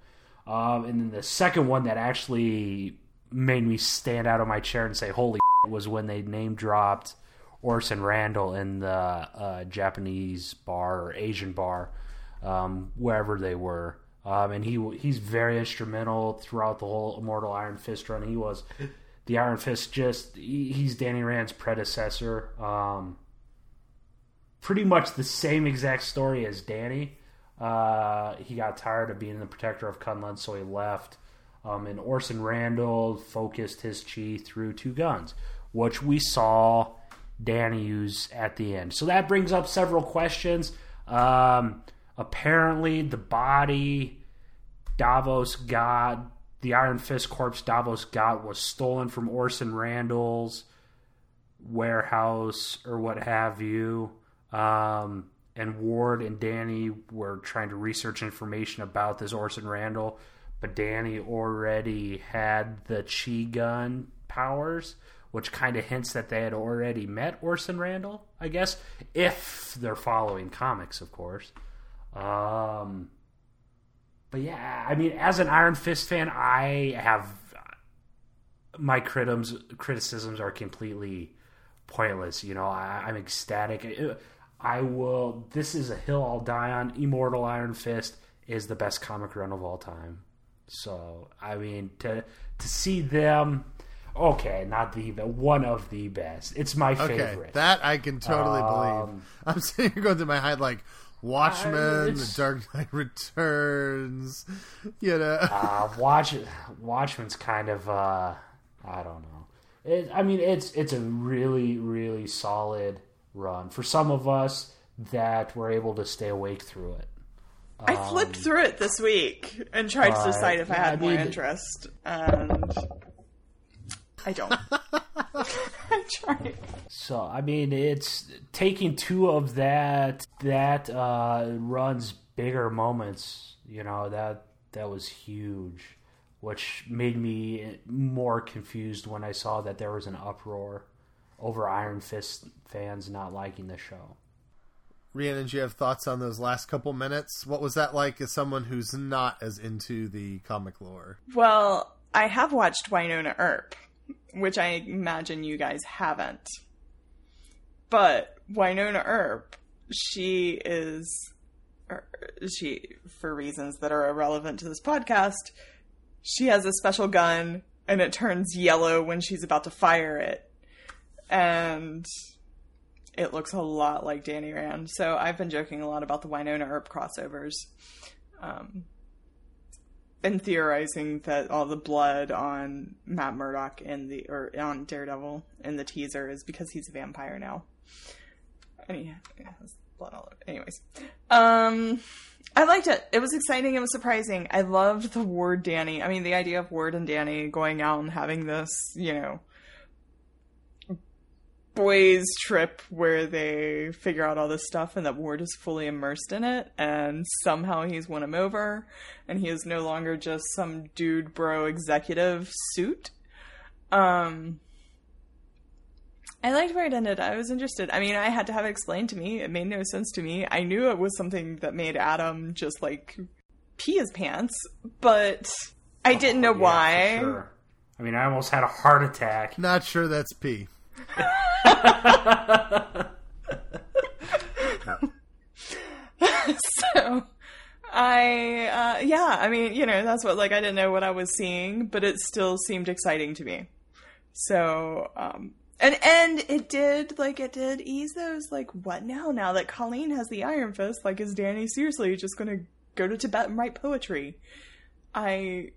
Um, and then the second one that actually made me stand out of my chair and say "Holy!" was when they name dropped Orson Randall in the uh, Japanese bar or Asian bar, um, wherever they were. Um, and he he's very instrumental throughout the whole Immortal Iron Fist run. He was the Iron Fist. Just he, he's Danny Rand's predecessor. Um, pretty much the same exact story as Danny. Uh, he got tired of being the protector of Kunlun, so he left. Um, and Orson Randall focused his chi through two guns, which we saw Danny use at the end. So that brings up several questions. Um, apparently, the body Davos got, the Iron Fist corpse Davos got, was stolen from Orson Randall's warehouse or what have you. Um, and Ward and Danny were trying to research information about this Orson Randall, but Danny already had the Chi gun powers, which kind of hints that they had already met Orson Randall, I guess, if they're following comics, of course. Um, but yeah, I mean, as an Iron Fist fan, I have my criticisms are completely pointless. You know, I, I'm ecstatic. I will. This is a hill I'll die on. Immortal Iron Fist is the best comic run of all time. So I mean to to see them. Okay, not the but one of the best. It's my Okay, favorite. that I can totally Um, believe. I'm sitting here going through my head like Watchmen, The Dark Knight Returns. You know, uh, Watch Watchmen's kind of uh, I don't know. It, I mean, it's it's a really really solid run for some of us that were able to stay awake through it. I flipped through it this week and tried to decide if I had I more interest, and I don't. I tried. So I mean, it's taking two of that that uh, runs bigger moments. You know that that was huge, which made me more confused when I saw that there was an uproar over Iron Fist fans not liking the show. Rhiannon, do you have thoughts on those last couple minutes? What was that like as someone who's not as into the comic lore? Well, I have watched Wynonna Earp, which I imagine you guys haven't. But Wynonna Earp, she is, er, she, for reasons that are irrelevant to this podcast, she has a special gun and it turns yellow when she's about to fire it. And it looks a lot like Danny Rand. So I've been joking a lot about the Wynonna Earp crossovers. Um, and theorizing that all the blood on Matt Murdock in the or on Daredevil in the teaser is because he's a vampire now. And he has blood all over. Anyways, um, I liked it. It was exciting. It was surprising. I loved the Ward Danny. I mean, the idea of Ward and Danny going out and having this, you know, boys trip where they figure out all this stuff and that Ward is fully immersed in it and somehow he's won him over and he is no longer just some dude bro executive suit. Um I liked where it ended. I was interested. I mean, I had to have it explained to me. It made no sense to me. I knew it was something that made Adam just like pee his pants, but I didn't know Yeah, why. for sure. I mean, I almost had a heart attack. Not sure that's P. so I, uh, yeah, I mean, you know, that's what, like, I didn't know what I was seeing, but it still seemed exciting to me. So, um, and, and it did, like, it did ease those, like, what now? Now that Colleen has the Iron Fist, like, is Danny seriously just gonna go to Tibet and write poetry? I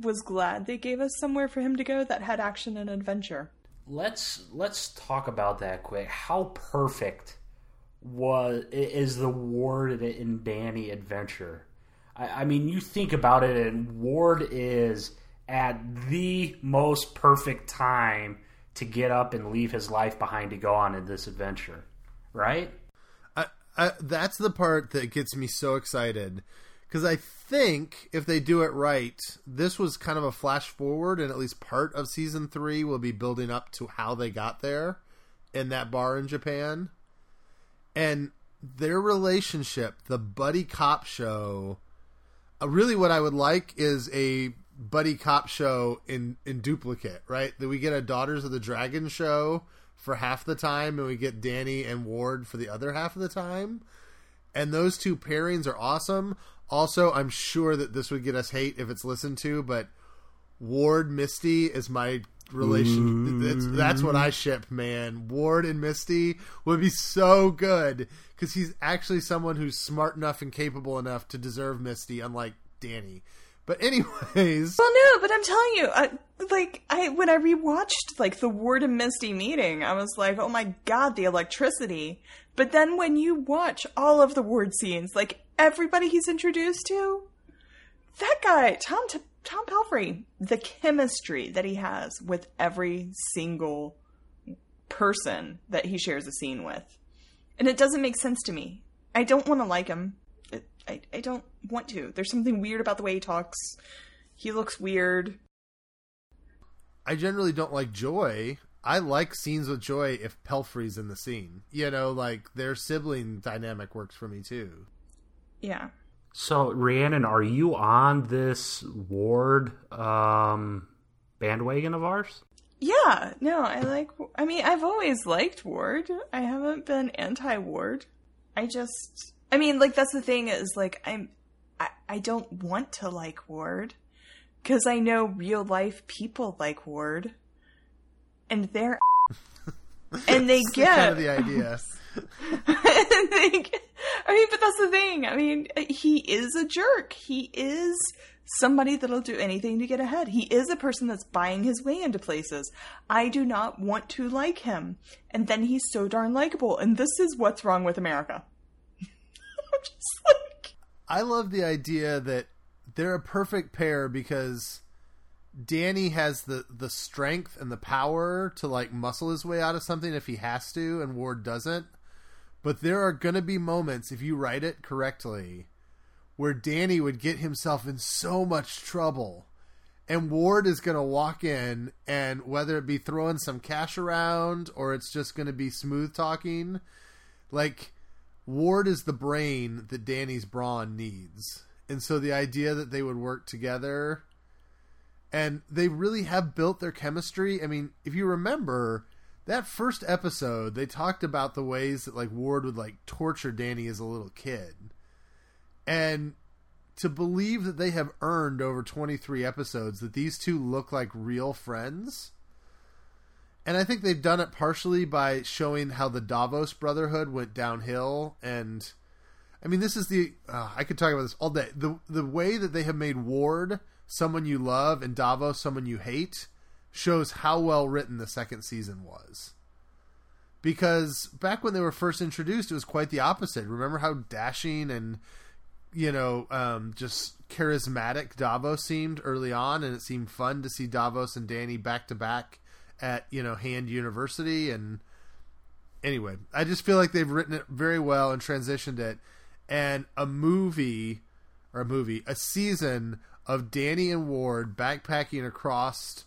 was glad they gave us somewhere for him to go that had action and adventure. Let's let's talk about that quick. How perfect was is the Ward and Danny adventure? I, I mean, you think about it, and Ward is at the most perfect time to get up and leave his life behind to go on in this adventure, right? I, I, that's the part that gets me so excited because I think if they do it right, this was kind of a flash forward, and at least part of season three will be building up to how they got there in that bar in Japan, and their relationship, the buddy cop show. Uh, really, what I would like is a buddy cop show in in duplicate, right? That we get a Daughters of the Dragon show for half the time, and we get Danny and Ward for the other half of the time. And those two pairings are awesome. Also, I'm sure that this would get us hate if it's listened to, but Ward Misty is my relation. That's, that's what I ship, man. Ward and Misty would be so good because he's actually someone who's smart enough and capable enough to deserve Misty, unlike Danny. But anyways, Well, no, but I'm telling you, I, like I when I rewatched like the Ward and Misty meeting, I was like, oh my god, the electricity. But then when you watch all of the Ward scenes, like everybody he's introduced to, that guy, Tom Tom Pelphrey, the chemistry that he has with every single person that he shares a scene with, and it doesn't make sense to me. I don't want to like him. It, I I don't want to. There's something weird about the way he talks. He looks weird. I generally don't like Joy. I like scenes with Joy if Pelphrey's in the scene. You know, like their sibling dynamic works for me too. Yeah. So, Rhiannon, are you on this Ward um, bandwagon of ours? Yeah, no, I like. I mean, I've always liked Ward. I haven't been anti Ward. I just. I mean, like, that's the thing is, like, I'm. I, I don't want to like Ward. Because I know real life people like Ward. And they're. and they get. kind of the idea. they get- I mean, but that's the thing. I mean, he is a jerk. He is somebody that'll do anything to get ahead. He is a person that's buying his way into places. I do not want to like him. And then he's so darn likable. And this is what's wrong with America. Like. I love the idea that they're a perfect pair because Danny has the the strength and the power to like muscle his way out of something if he has to, and Ward doesn't. But there are going to be moments if you write it correctly where Danny would get himself in so much trouble. And Ward is going to walk in, and whether it be throwing some cash around or it's just going to be smooth talking, like Ward is the brain that Danny's brawn needs. And so the idea that they would work together and they really have built their chemistry. I mean, if you remember that first episode, they talked about the ways that like Ward would like torture Danny as a little kid. And to believe that they have earned over 23 episodes that these two look like real friends. And I think they've done it partially by showing how the Davos Brotherhood went downhill and I mean this is the uh, I could talk about this all day. The the way that they have made Ward someone you love and Davos someone you hate shows how well written the second season was. Because back when they were first introduced it was quite the opposite. Remember how dashing and you know, um, just charismatic Davos seemed early on, and it seemed fun to see Davos and Danny back to back at you know Hand University. And anyway, I just feel like they've written it very well and transitioned it, and a movie or a movie, a season of Danny and Ward backpacking across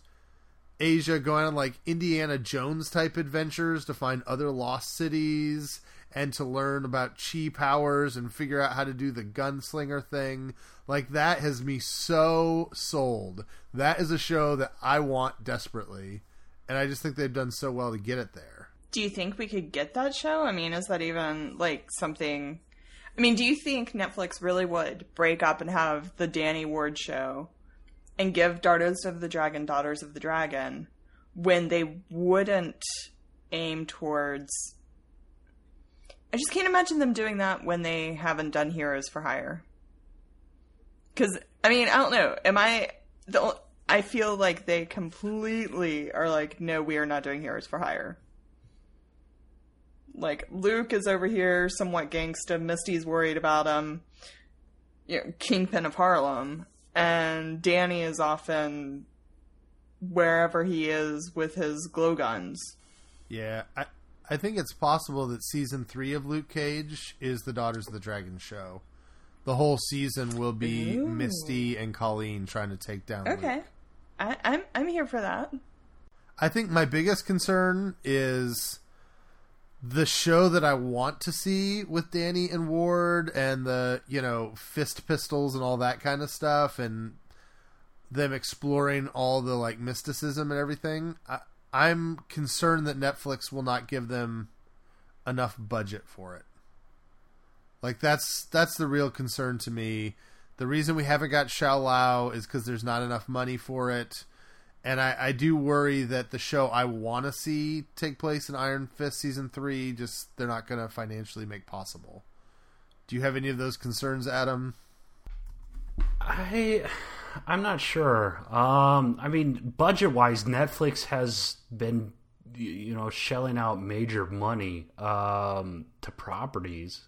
Asia, going on like Indiana Jones type adventures to find other lost cities and to learn about chi powers and figure out how to do the gunslinger thing. Like that has me so sold. That is a show that I want desperately, and I just think they've done so well to get it there. Do you think we could get that show? I mean, is that even like something? I mean, do you think Netflix really would break up and have the Danny Ward show and give Daughters of the Dragon, Daughters of the Dragon, when they wouldn't aim towards. I just can't imagine them doing that when they haven't done Heroes for Hire. Because, I mean, I don't know. Am I. The, I feel like they completely are like, no, we are not doing Heroes for Hire. Like, Luke is over here, somewhat gangsta. Misty's worried about him. You know, Kingpin of Harlem and Danny is often wherever he is with his glow guns. Yeah, I I think it's possible that season three of Luke Cage is the Daughters of the Dragon show. The whole season will be Ooh. Misty and Colleen trying to take down. Okay, Luke. I, I'm I'm here for that. I think my biggest concern is the show that I want to see with Danny and Ward and the, you know, fist pistols and all that kind of stuff and them exploring all the like mysticism and everything. I, I'm concerned that Netflix will not give them enough budget for it. Like that's that's the real concern to me. The reason we haven't got Shou-Lao is because there's not enough money for it and I, I do worry that the show I want to see take place in Iron Fist season three, just they're not going to financially make possible. Do you have any of those concerns, Adam? I I'm not sure. Um, I mean, budget wise, Netflix has been you know shelling out major money um, to properties.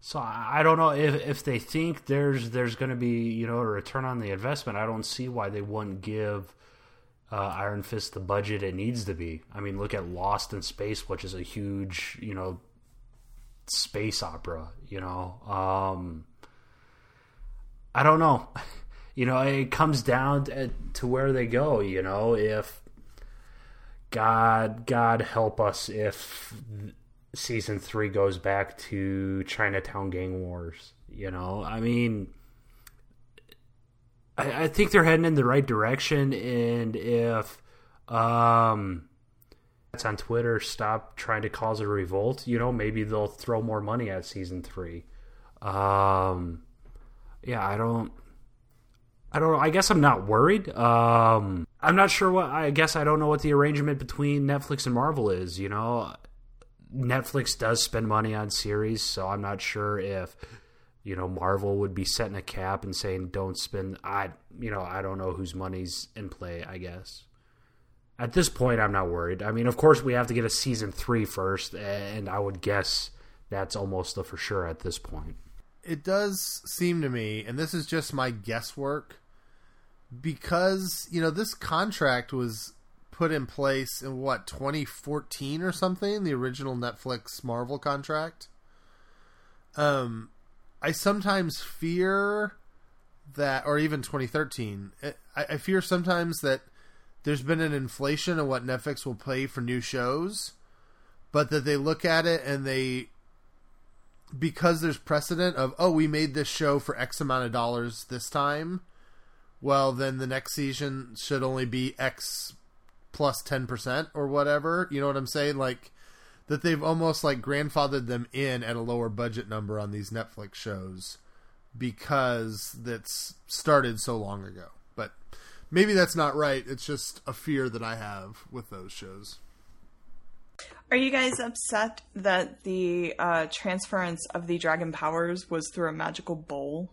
So I don't know if if they think there's there's going to be you know a return on the investment. I don't see why they wouldn't give uh, Iron Fist the budget it needs to be. I mean, look at Lost in Space, which is a huge you know space opera. You know, um, I don't know. You know, it comes down to, to where they go. You know, if God, God help us if season three goes back to Chinatown gang wars. You know, I mean, I, I think they're heading in the right direction, and if um, it's on Twitter, stop trying to cause a revolt. You know, maybe they'll throw more money at season three. Um, yeah, I don't. I don't know. I guess I'm not worried. Um, I'm not sure what. I guess I don't know what the arrangement between Netflix and Marvel is. You know, Netflix does spend money on series, so I'm not sure if you know Marvel would be setting a cap and saying don't spend. I you know I don't know whose money's in play. I guess at this point I'm not worried. I mean, of course we have to get a season three first, and I would guess that's almost a for sure at this point. It does seem to me, and this is just my guesswork, because you know this contract was put in place in what 2014 or something, the original Netflix Marvel contract. Um, I sometimes fear that, or even 2013, eh, I, I fear sometimes that there's been an inflation of what Netflix will pay for new shows, but that they look at it and they because there's precedent of oh we made this show for x amount of dollars this time well then the next season should only be x plus 10% or whatever. You know what i'm saying? Like that they've almost like grandfathered them in at a lower budget number on these netflix shows because that's started so long ago. But maybe that's not right. It's just a fear that i have with those shows. Are you guys upset that the uh, transference of the dragon powers was through a magical bowl?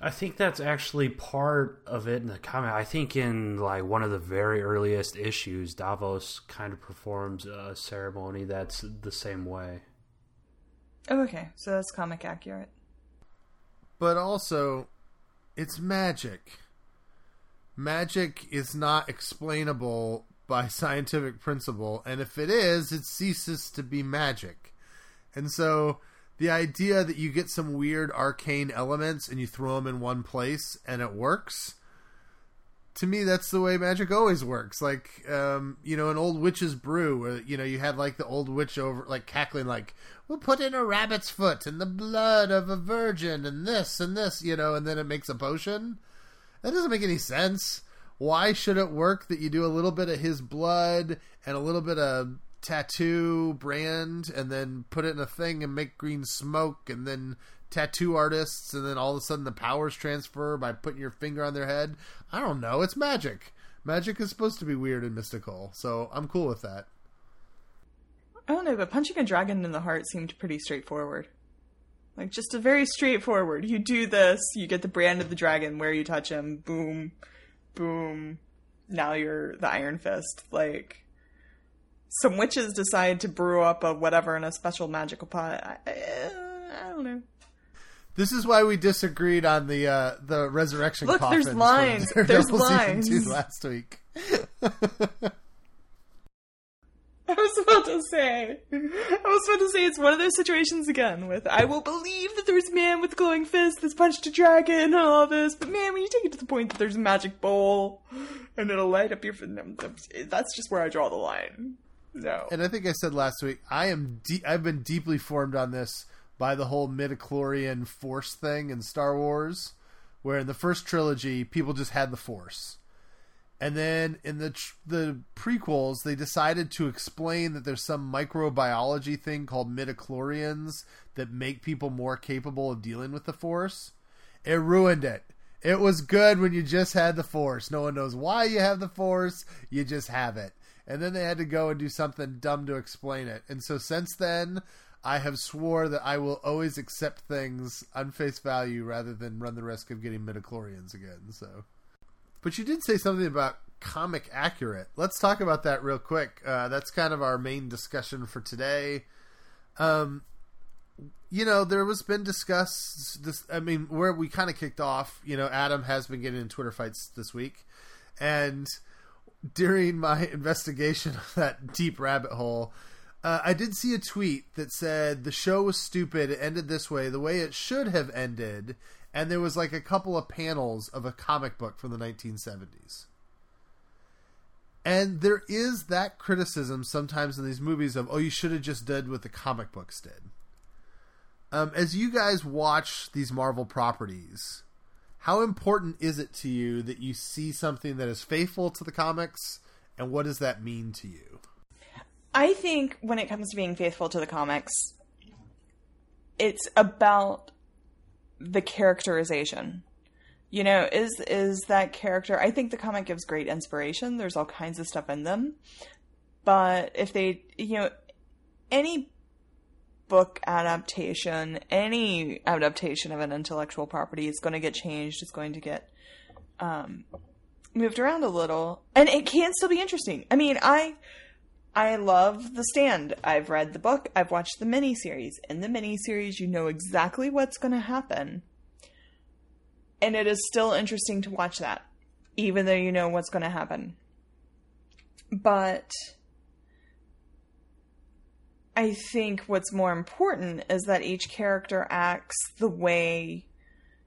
I think that's actually part of it in the comic. I think in like one of the very earliest issues, Davos kind of performs a ceremony that's the same way. Oh, okay, so that's comic accurate. but also it's magic. Magic is not explainable by scientific principle, and if it is, it ceases to be magic. And so the idea that you get some weird arcane elements and you throw them in one place and it works to me that's the way magic always works. Like um you know an old witch's brew uh, you know you had like the old witch over like cackling like we'll put in a rabbit's foot and the blood of a virgin and this and this you know and then it makes a potion? That doesn't make any sense. Why should it work that you do a little bit of his blood and a little bit of tattoo brand and then put it in a thing and make green smoke and then tattoo artists and then all of a sudden the powers transfer by putting your finger on their head. I don't know. It's magic. Magic is supposed to be weird and mystical, so I'm cool with that. I don't know, but punching a dragon in the heart seemed pretty straightforward. Like just a very straightforward. You do this, you get the brand of the dragon where you touch him, boom, boom. Now you're the Iron Fist. Like some witches decide to brew up a whatever in a special magical pot. I, I, I don't know. This is why we disagreed on the uh, the resurrection. Look, coffins there's lines. There's lines. two last week. I was about to say, I was about to say it's one of those situations again with I will believe that there's a man with glowing fist that's punched a dragon and all this, but man, when you take it to the point that there's a magic bowl and it'll light up your, that's just where I draw the line. No. and I think I said last week, I am de- I've been deeply formed on this by the whole midichlorian force thing in Star Wars, where in the first trilogy people just had the force, and then in the tr- the prequels they decided to explain that there's some microbiology thing called midichlorians that make people more capable of dealing with the force. It ruined it. It was good when you just had the force. No one knows why you have the force. You just have it. And then they had to go and do something dumb to explain it. And so since then, I have swore that I will always accept things on face value rather than run the risk of getting midichlorians again. So, but you did say something about comic accurate. Let's talk about that real quick. Uh, that's kind of our main discussion for today. Um, you know, there was been discussed this. I mean, where we kind of kicked off. You know, Adam has been getting in Twitter fights this week, and during my investigation of that deep rabbit hole, uh, I did see a tweet that said the show was stupid. It ended this way, the way it should have ended, and there was like a couple of panels of a comic book from the 1970s. And there is that criticism sometimes in these movies of, oh, you should have just did what the comic books did. Um, as you guys watch these Marvel properties, how important is it to you that you see something that is faithful to the comics, and what does that mean to you? I think when it comes to being faithful to the comics, it's about the characterization. You know, is is that character? I think the comic gives great inspiration. There's all kinds of stuff in them, but if they, you know, any book adaptation, any adaptation of an intellectual property is going to get changed. It's going to get um, moved around a little, and it can still be interesting. I mean, I I love The Stand. I've read the book. I've watched the miniseries. In the miniseries, you know exactly what's going to happen, and it is still interesting to watch that, even though you know what's going to happen. But I think what's more important is that each character acts the way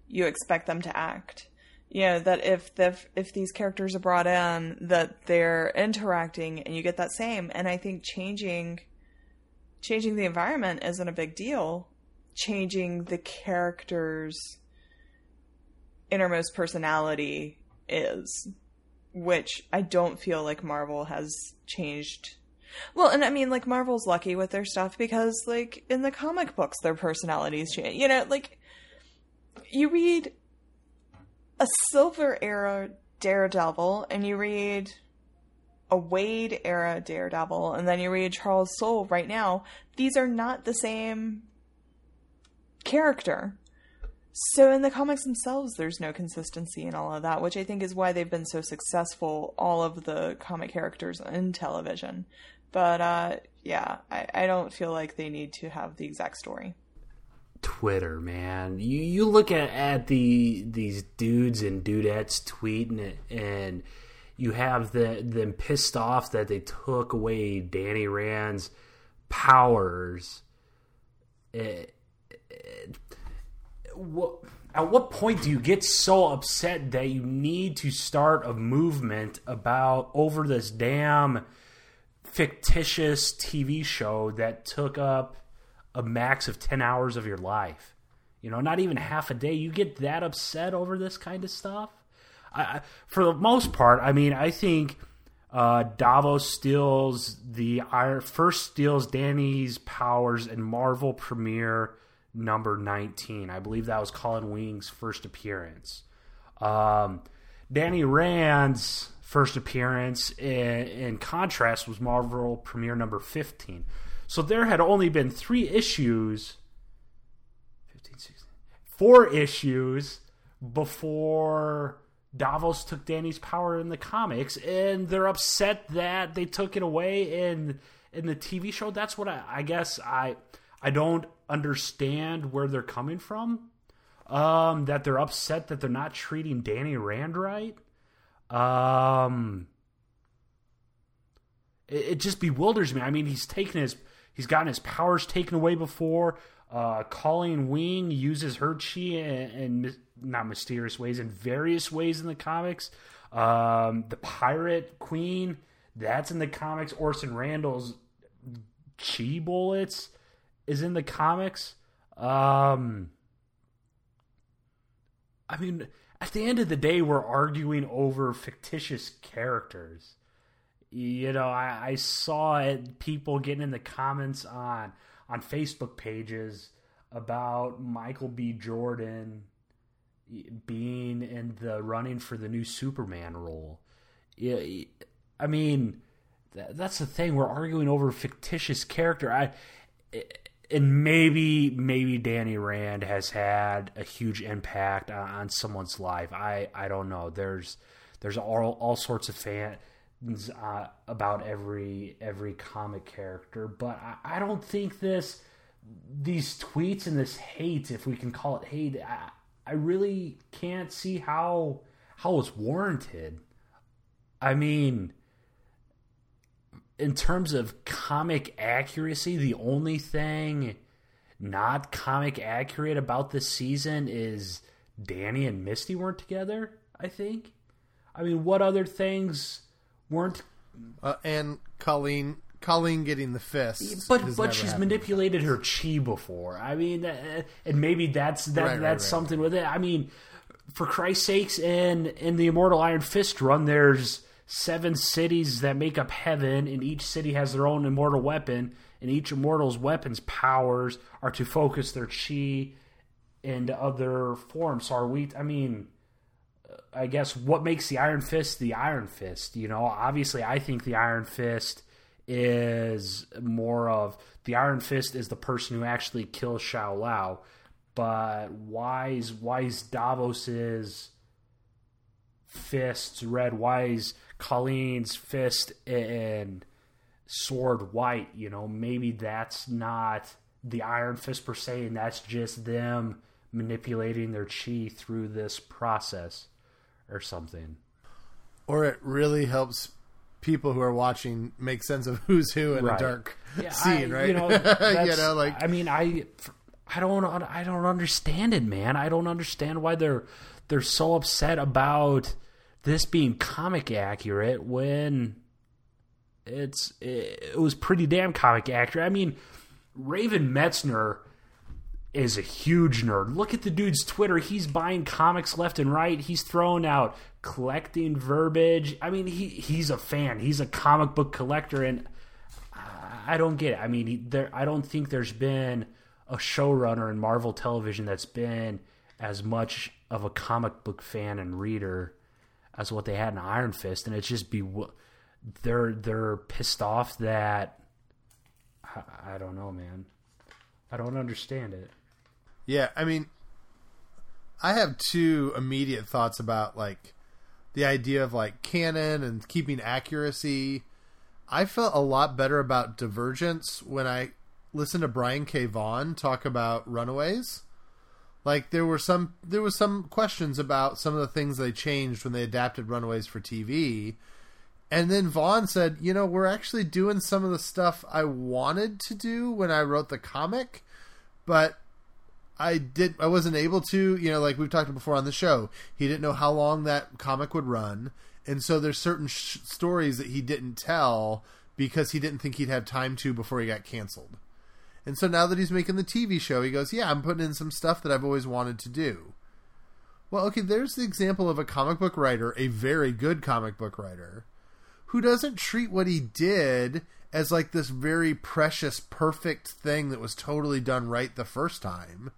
you expect them to act. You know that if the if these characters are brought in, that they're interacting, and you get that same. And I think changing changing the environment isn't a big deal. Changing the characters' innermost personality is, which I don't feel like Marvel has changed well, and I mean, like Marvel's lucky with their stuff because, like, in the comic books, their personalities change. You know, like you read a Silver Era Daredevil, and you read a Waid era Daredevil, and then you read Charles Soule right now. These are not the same character. So in the comics themselves, there's no consistency in all of that, which I think is why they've been so successful. All of the comic characters in television, but uh, yeah, I, I don't feel like they need to have the exact story. Twitter, man. You you look at at the these dudes and dudettes tweeting it, and you have the them pissed off that they took away Danny Rand's powers. It, it, what, at what point do you get so upset that you need to start a movement about over this damn fictitious TV show that took up a max of 10 hours of your life? You know, not even half a day. You get that upset over this kind of stuff? I, for the most part, I mean, I think uh, Davos steals the first steals Danny's powers in Marvel Premiere number 19. I believe that was Colleen Wing's first appearance. Um, Danny Rand's first appearance, in, in contrast, was Marvel Premiere number 15. So there had only been three issues, 15, 16, four issues before Davos took Danny's power in the comics, and they're upset that they took it away in in the TV show. That's what I, I guess I I don't understand where they're coming from. Um, that they're upset that they're not treating Danny Rand right. Um, it, it just bewilders me. I mean, he's taken his he's gotten his powers taken away before. Uh, Colleen Wing uses her chi in, not mysterious ways, in various ways in the comics. Um, the Pirate Queen, that's in the comics. Orson Randall's chi bullets is in the comics. Um, I mean, at the end of the day, we're arguing over fictitious characters. You know, I, I saw it, people getting in the comments on on Facebook pages about Michael B. Jordan being in the running for the new Superman role. I mean, that's the thing. We're arguing over fictitious character. I and maybe maybe Danny Rand has had a huge impact on, someone's life. I I don't know. There's there's all all sorts of fans uh, about every every comic character, but I, I, don't think this these tweets and this hate, if we can call it hate, I, I really can't see how how it's warranted. I mean, in terms of comic accuracy, the only thing not comic accurate about this season is Danny and Misty weren't together. I think. I mean, what other things weren't? Uh, and Colleen, Colleen getting the fist, but but she's manipulated her chi before. I mean, uh, and maybe that's that right, that's right, right. something with it. I mean, for Christ's sakes, in in the Immortal Iron Fist run, there's seven cities that make up heaven, and each city has their own immortal weapon, and each immortal's weapons powers are to focus their chi into other forms. So are we? I mean, I guess what makes the Iron Fist the Iron Fist? You know, obviously, I think the Iron Fist is more of the Iron Fist is the person who actually kills Shou-Lao, but why's why's Davos's fists red? Why's Colleen's fist and sword white. You know, maybe that's not the Iron Fist per se, and that's just them manipulating their chi through this process or something. Or it really helps people who are watching make sense of who's who in right. a dark yeah, scene, I, right? You know, you know, like I mean, I I don't I don't understand it, man. I don't understand why they're they're so upset about this being comic accurate when it's it, was pretty damn comic accurate. I mean, Raven Metzner is a huge nerd. Look at the dude's Twitter. He's buying comics left and right. He's throwing out collecting verbiage. I mean, he he's a fan. He's a comic book collector, and I don't get it. I mean, there. I don't think there's been a showrunner in Marvel Television that's been as much of a comic book fan and reader as what they had in Iron Fist, and it's just be they're they're pissed off that I, I don't know, man. I don't understand it. Yeah, I mean, I have two immediate thoughts about like the idea of like canon and keeping accuracy. I felt a lot better about Divergence when I listened to Brian K. Vaughan talk about Runaways like there were some there was some questions about some of the things they changed when they adapted Runaways for TV. And then Vaughan said, "You know, we're actually doing some of the stuff I wanted to do when I wrote the comic, but I did. I wasn't able to. You know, like we've talked before on the show, he didn't know how long that comic would run, and so there's certain sh- stories that he didn't tell because he didn't think he'd have time to before he got canceled. And so now that he's making the TV show, he goes, "Yeah, I'm putting in some stuff that I've always wanted to do." Well, okay, there's the example of a comic book writer, a very good comic book writer, who doesn't treat what he did as like this very precious, perfect thing that was totally done right the first time.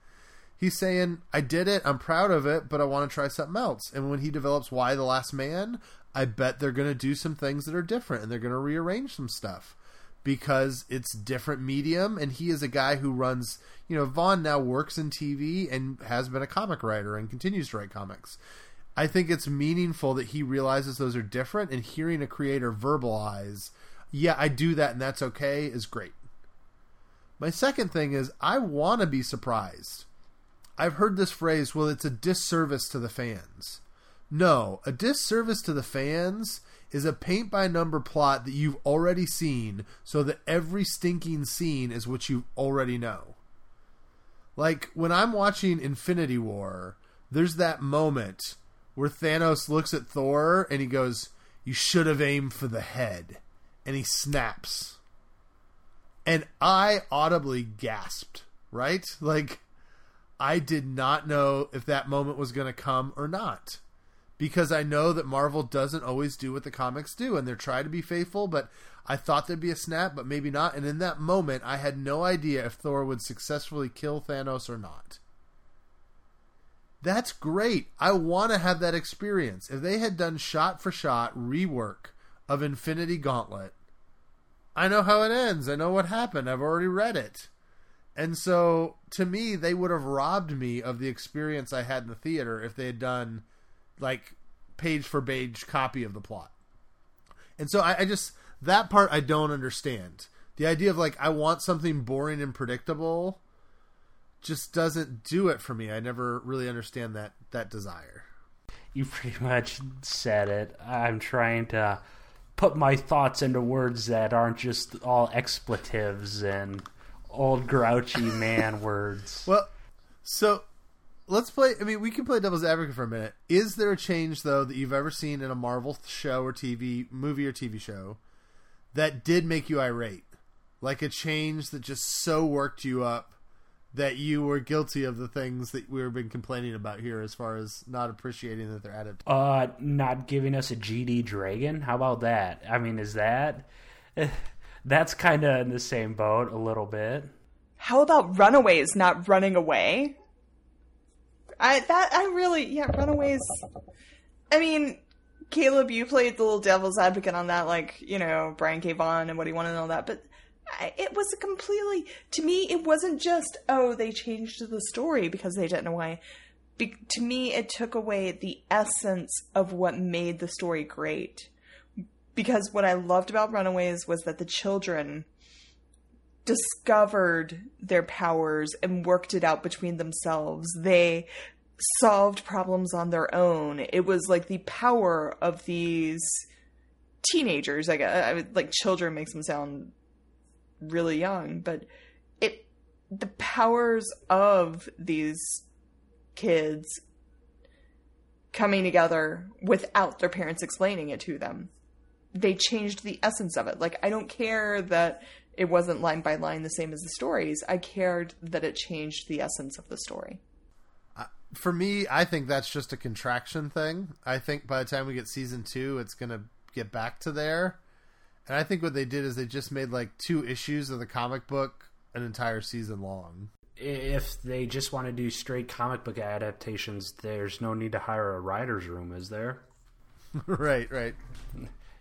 He's saying, I did it, I'm proud of it, but I want to try something else. And when he develops Y the Last Man, I bet they're going to do some things that are different and they're going to rearrange some stuff because it's different medium and he is a guy who runs you know vaughan now works in tv and has been a comic writer and continues to write comics. I think it's meaningful that he realizes those are different and hearing a creator verbalize yeah i do that and that's okay is great. My second thing is i want to be surprised. I've heard this phrase well it's a disservice to the fans. No a disservice to the fans is a paint by number plot that you've already seen so that every stinking scene is what you already know. Like when I'm watching Infinity War, there's that moment where Thanos looks at Thor and he goes, You should have aimed for the head. And he snaps. And I audibly gasped, right? Like, I did not know if that moment was going to come or not because I know that Marvel doesn't always do what the comics do, and they're trying to be faithful. But I thought there'd be a snap, but maybe not. And in that moment, I had no idea if Thor would successfully kill Thanos or not. That's great. I want to have that experience. If they had done shot for shot rework of Infinity Gauntlet, I know how it ends. I know what happened. I've already read it. And so, to me, they would have robbed me of the experience I had in the theater if they had done like page for page copy of the plot. And so I, I, just that part I don't understand. The idea of like I want something boring and predictable just doesn't do it for me. I never really understand that that desire. You pretty much said it. I'm trying to put my thoughts into words that aren't just all expletives and old grouchy man words. Well, so let's play. I mean, we can play devil's advocate for a minute. Is there a change though that you've ever seen in a Marvel show or TV movie or TV show that did make you irate? Like a change that just so worked you up that you were guilty of the things that we've been complaining about here, as far as not appreciating that they're added. Uh, not giving us a GD Dragon. How about that? I mean, is that that's kind of in the same boat a little bit? How about Runaways not running away? I that I really yeah, Runaways. I mean, Caleb, you played the little devil's advocate on that, like you know Brian K. And what he wanted and all that, but I, it was a completely to me. It wasn't just oh they changed the story because they didn't know why. Be, to me, it took away the essence of what made the story great. Because what I loved about Runaways was that the children discovered their powers and worked it out between themselves. They solved problems on their own. It was like the power of these teenagers. Like, I, like children makes them sound really young, but it the powers of these kids coming together without their parents explaining it to them. They changed the essence of it. Like I don't care that it wasn't line by line the same as the stories. I cared that it changed the essence of the story. Uh, for me, I think that's just a contraction thing. I think by the time we get season two, it's going to get back to there. And I think what they did is they just made like two issues of the comic book an entire season long. If they just want to do straight comic book adaptations, there's no need to hire a writer's room, is there? right, right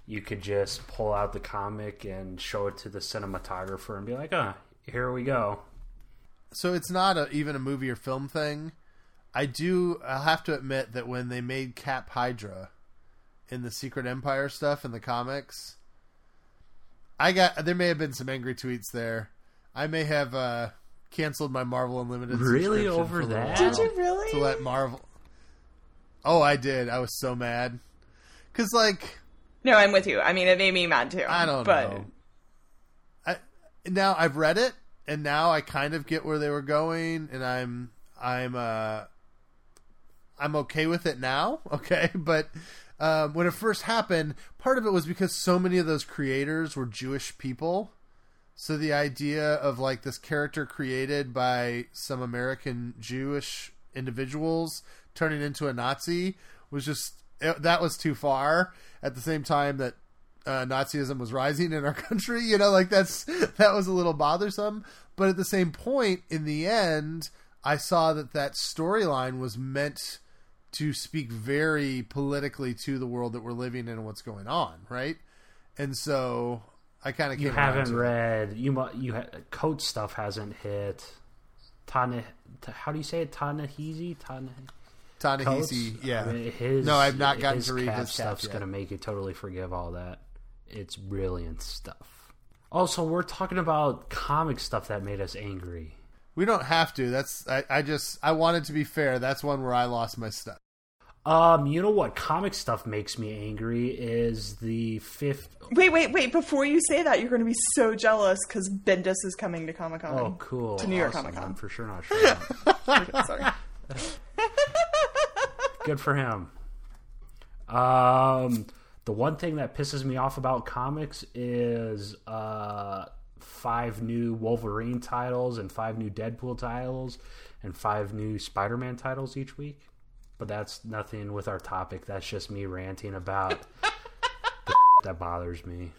you could just pull out the comic and show it to the cinematographer and be like, ah, here we go. So it's not a, even a movie or film thing. I do. I'll have to admit that when they made Cap Hydra in the Secret Empire stuff in the comics, I got there may have been some angry tweets there. I may have uh, canceled my Marvel Unlimited. Really over that? Did you really? To let Marvel. Oh, I did. I was so mad because like no, I'm with you. I mean, it made me mad too. I don't but... know. I now I've read it, and now I kind of get where they were going, and I'm I'm uh, I'm okay with it now. Okay, but um, when it first happened, part of it was because so many of those creators were Jewish people. So the idea of like this character created by some American Jewish individuals turning into a Nazi was just it, that was too far. At the same time that uh, Nazism was rising in our country, you know, like that's that was a little bothersome. But at the same point, in the end, I saw that that storyline was meant to speak very politically to the world that we're living in and what's going on, right? And so I kind of came to the conclusion. you haven't read you mu- you ha- coat stuff hasn't hit. Tana, how do you say it? Ta-Nehisi, Tana. Yeah. I mean, his, no, I've not gotten to read cat his stuff stuff's yet. gonna make you totally forgive all that. It's brilliant stuff. Also, we're talking about comic stuff that made us angry. We don't have to. That's I, I just I wanted to be fair. That's one where I lost my stuff. Um, you know what comic stuff makes me angry is the fifth. Wait, wait, wait! Before you say that, you're going to be so jealous because Bendis is coming to Comic Con. Oh, cool! To New York Awesome. Comic-Con. I'm for sure not sure. Sorry. Good for him. Um, the one thing that pisses me off about comics is uh, five new Wolverine titles and five new Deadpool titles and five new Spider-Man titles each week. But that's nothing with our topic. That's just me ranting about the that bothers me.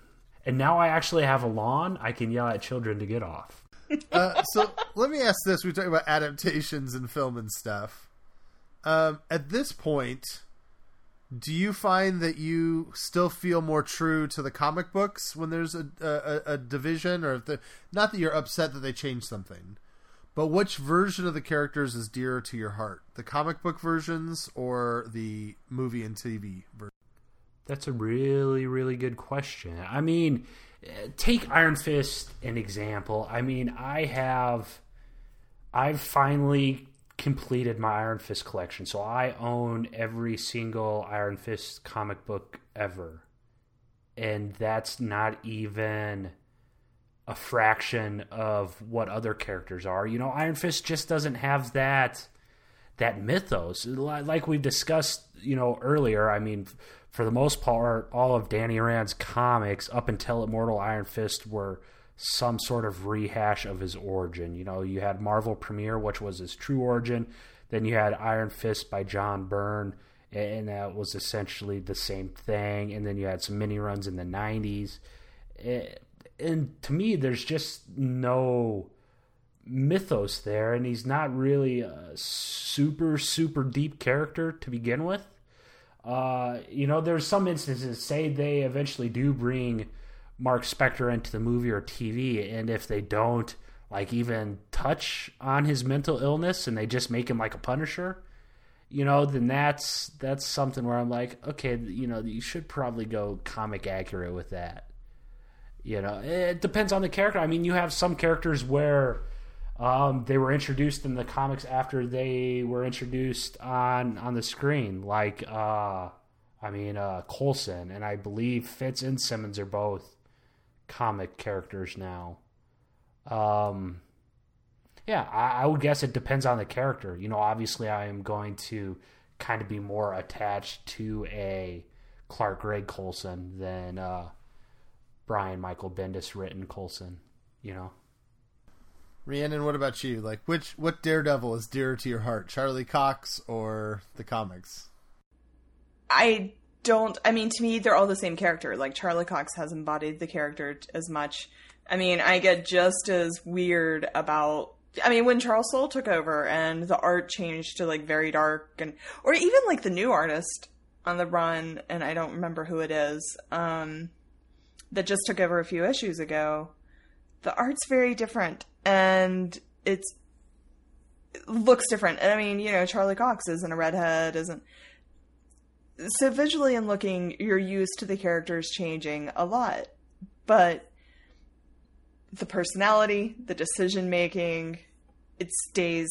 And now I actually have a lawn. I can yell at children to get off. Uh, so let me ask this: We talk about adaptations and film and stuff. Um, at this point, do you find that you still feel more true to the comic books when there's a a, a division, or the, not that you're upset that they changed something, but which version of the characters is dearer to your heart, the comic book versions or the movie and TV version? That's a really, really good question. I mean, take Iron Fist an example. I mean, I have, I've finally completed my Iron Fist collection, so I own every single Iron Fist comic book ever, and that's not even a fraction of what other characters are. You know, Iron Fist just doesn't have that that mythos like we've discussed you know earlier i mean for the most part all of danny rand's comics up until immortal iron fist were some sort of rehash of his origin. You know you had marvel premiere which was his true origin. Then you had iron fist by john byrne and that was essentially the same thing. And then you had some mini runs in the 90s Eh, and to me there's just no mythos there, and he's not really a super super deep character to begin with. Uh, you know, there's some instances. Say they eventually do bring Mark Spector into the movie or TV, and if they don't, like even touch on his mental illness, and they just make him like a Punisher, you know, then that's that's something where I'm like, okay, you know, you should probably go comic accurate with that. You know, it depends on the character. I mean, you have some characters where um, they were introduced in the comics after they were introduced on on the screen, like uh, I mean uh, Coulson, and I believe Fitz and Simmons are both comic characters now. Um, yeah, I, I would guess it depends on the character. You know, obviously, I am going to kind of be more attached to a Clark Gregg Coulson than uh, Brian Michael Bendis written Coulson. You know. Rhiannon, what about you? Like, which what Daredevil is dearer to your heart, Charlie Cox or the comics? I don't. I mean, to me, they're all the same character. Like Charlie Cox has embodied the character as much. I mean, I get just as weird about. I mean, when Charles Soule took over and the art changed to like very dark and, or even like the new artist on the run, and I don't remember who it is, um, that just took over a few issues ago. The art's very different, and it's it looks different. And I mean, you know, Charlie Cox isn't a redhead, isn't so visually and looking you're used to the characters changing a lot but the personality the decision making it stays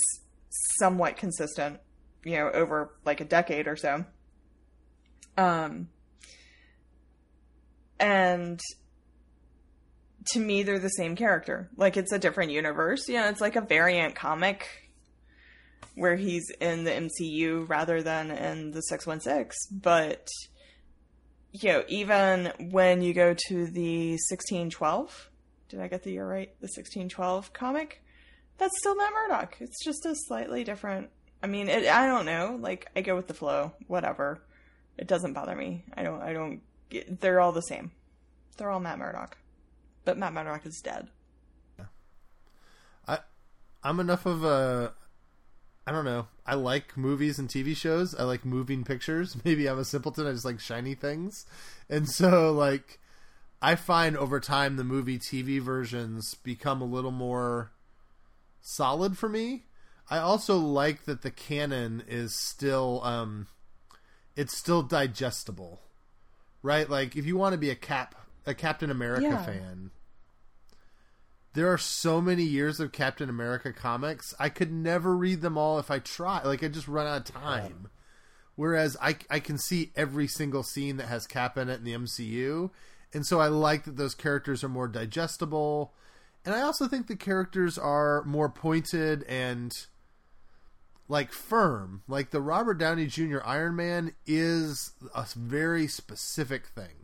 somewhat consistent you know over like a decade or so um and to me they're the same character like it's a different universe know it's like a variant comic where he's in the MCU rather than in the 616. But, you know, even when you go to the 1612, did I get the year right? The 1612 comic? That's still Matt Murdock. It's just a slightly different. I mean, it, I don't know. Like, I go with the flow. Whatever. It doesn't bother me. I don't, I don't, they're all the same. They're all Matt Murdock. But Matt Murdock is dead. I I'm enough of a I don't know. I like movies and TV shows. I like moving pictures. Maybe I'm a simpleton. I just like shiny things. And so like I find over time the movie TV versions become a little more solid for me. I also like that the canon is still um it's still digestible. Right? Like if you want to be a cap a Captain America Yeah. fan, there are so many years of Captain America comics. I could never read them all if I try. Like I just run out of time. Whereas I I can see every single scene that has Cap in it in the MCU, and so I like that those characters are more digestible. And I also think the characters are more pointed and like firm. Like the Robert Downey Jr. Iron Man is a very specific thing.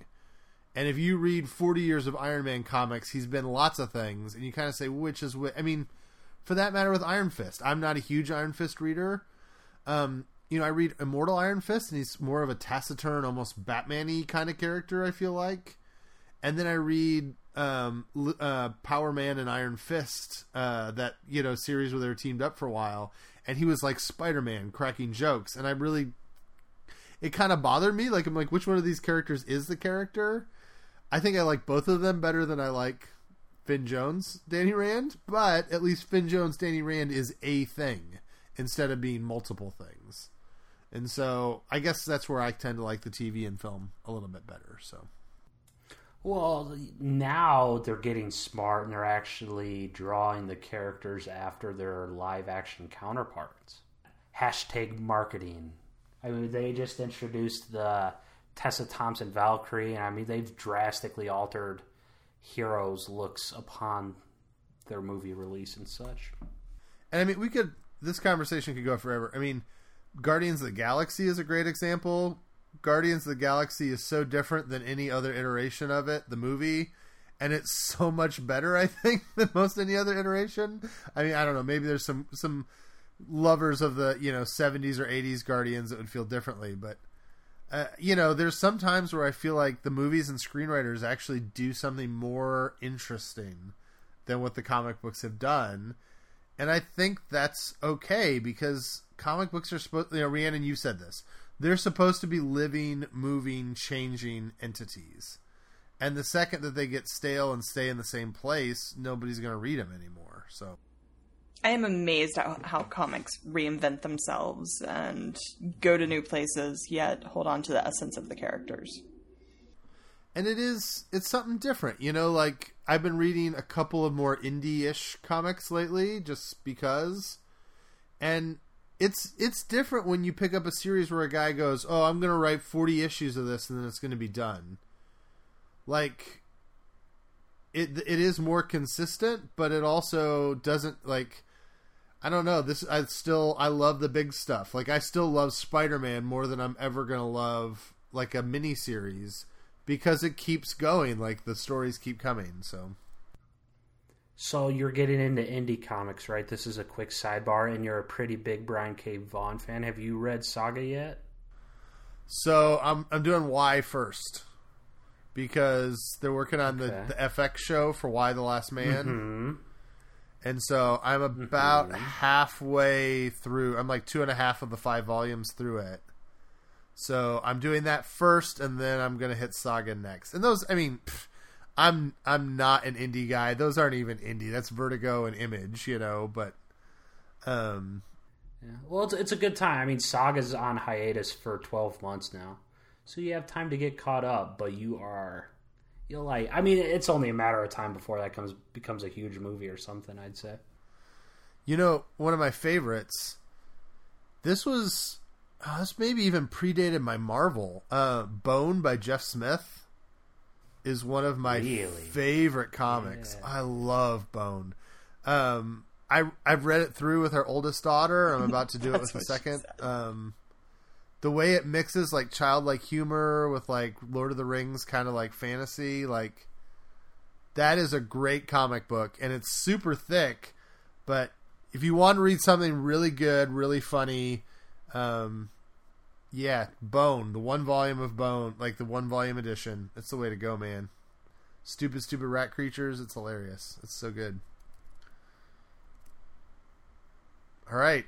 And if you read 40 years of Iron Man comics, he's been lots of things, and you kind of say which is which. I mean, for that matter, with Iron Fist, I'm not a huge Iron Fist reader. Um, you know, I read Immortal Iron Fist, and he's more of a taciturn, almost Batman-y kind of character. I feel like, and then I read um, uh, Power Man and Iron Fist, uh, that you know series where they were teamed up for a while, and he was like Spider Man, cracking jokes, and I really, it kind of bothered me. Like I'm like, which one of these characters is the character? I think I like both of them better than I like Finn Jones, Danny Rand, but at least Finn Jones, Danny Rand is a thing instead of being multiple things. And so I guess that's where I tend to like the TV and film a little bit better. So Well, now they're getting smart and they're actually drawing the characters after their live action counterparts. Hashtag marketing. I mean, they just introduced the Tessa Thompson Valkyrie, and I mean, they've drastically altered heroes' looks upon their movie release and such. And I mean, we could. This conversation could go forever. I mean, Guardians of the Galaxy is a great example. Guardians of the Galaxy is so different than any other iteration of it, the movie, and it's so much better, I think, than most any other iteration. I mean, I don't know. Maybe there's some some lovers of the you know 70s or 80s Guardians that would feel differently, but uh, you know, there's some times where I feel like the movies and screenwriters actually do something more interesting than what the comic books have done. And I think that's okay because comic books are supposed, you know, Rhiannon, you said this. They're supposed to be living, moving, changing entities. And the second that they get stale and stay in the same place, nobody's going to read them anymore. So, I am amazed at how comics reinvent themselves and go to new places, yet hold on to the essence of the characters. and it is it's something different you know like i've been reading a couple of more indie-ish comics lately just because and it's it's different when you pick up a series where a guy goes oh i'm going to write 40 issues of this and then it's going to be done like it it is more consistent but it also doesn't like I don't know. This I still I love the big stuff. Like I still love Spider-Man more than I'm ever going to love like a mini series because it keeps going. Like the stories keep coming. So So you're getting into indie comics, right? This is a quick sidebar, and you're a pretty big Brian K. Vaughan fan. Have you read Saga yet? so I'm I'm doing Y first because they're working on Okay. the the FX show for Y the Last Man. Hmm. And so I'm about halfway through. I'm like two and a half of the five volumes through it. So I'm doing that first, and then I'm gonna hit Saga next. And those, I mean, pff, I'm I'm not an indie guy. Those aren't even indie. That's Vertigo and Image, you know. But um, Yeah. Well, it's, it's a good time. I mean, Saga's on hiatus for 12 months now. So you have time to get caught up, but you are. You'll like. I mean, it's only a matter of time before that comes becomes a huge movie or something, I'd say. you know, one of my favorites. This was uh, this maybe even predated my Marvel. Uh, Bone by Jeff Smith is one of my Really? favorite comics. Yeah. I love Bone. Um, I I've read it through with our oldest daughter. I'm about to do it with the second. Um, the way it mixes like childlike humor with like Lord of the Rings kind of like fantasy, like that is a great comic book, and it's super thick. But if you want to read something really good, really funny, um, yeah, Bone, the one volume of Bone, like the one volume edition, it's the way to go, man. Stupid, stupid rat creatures. It's hilarious. It's so good. All right.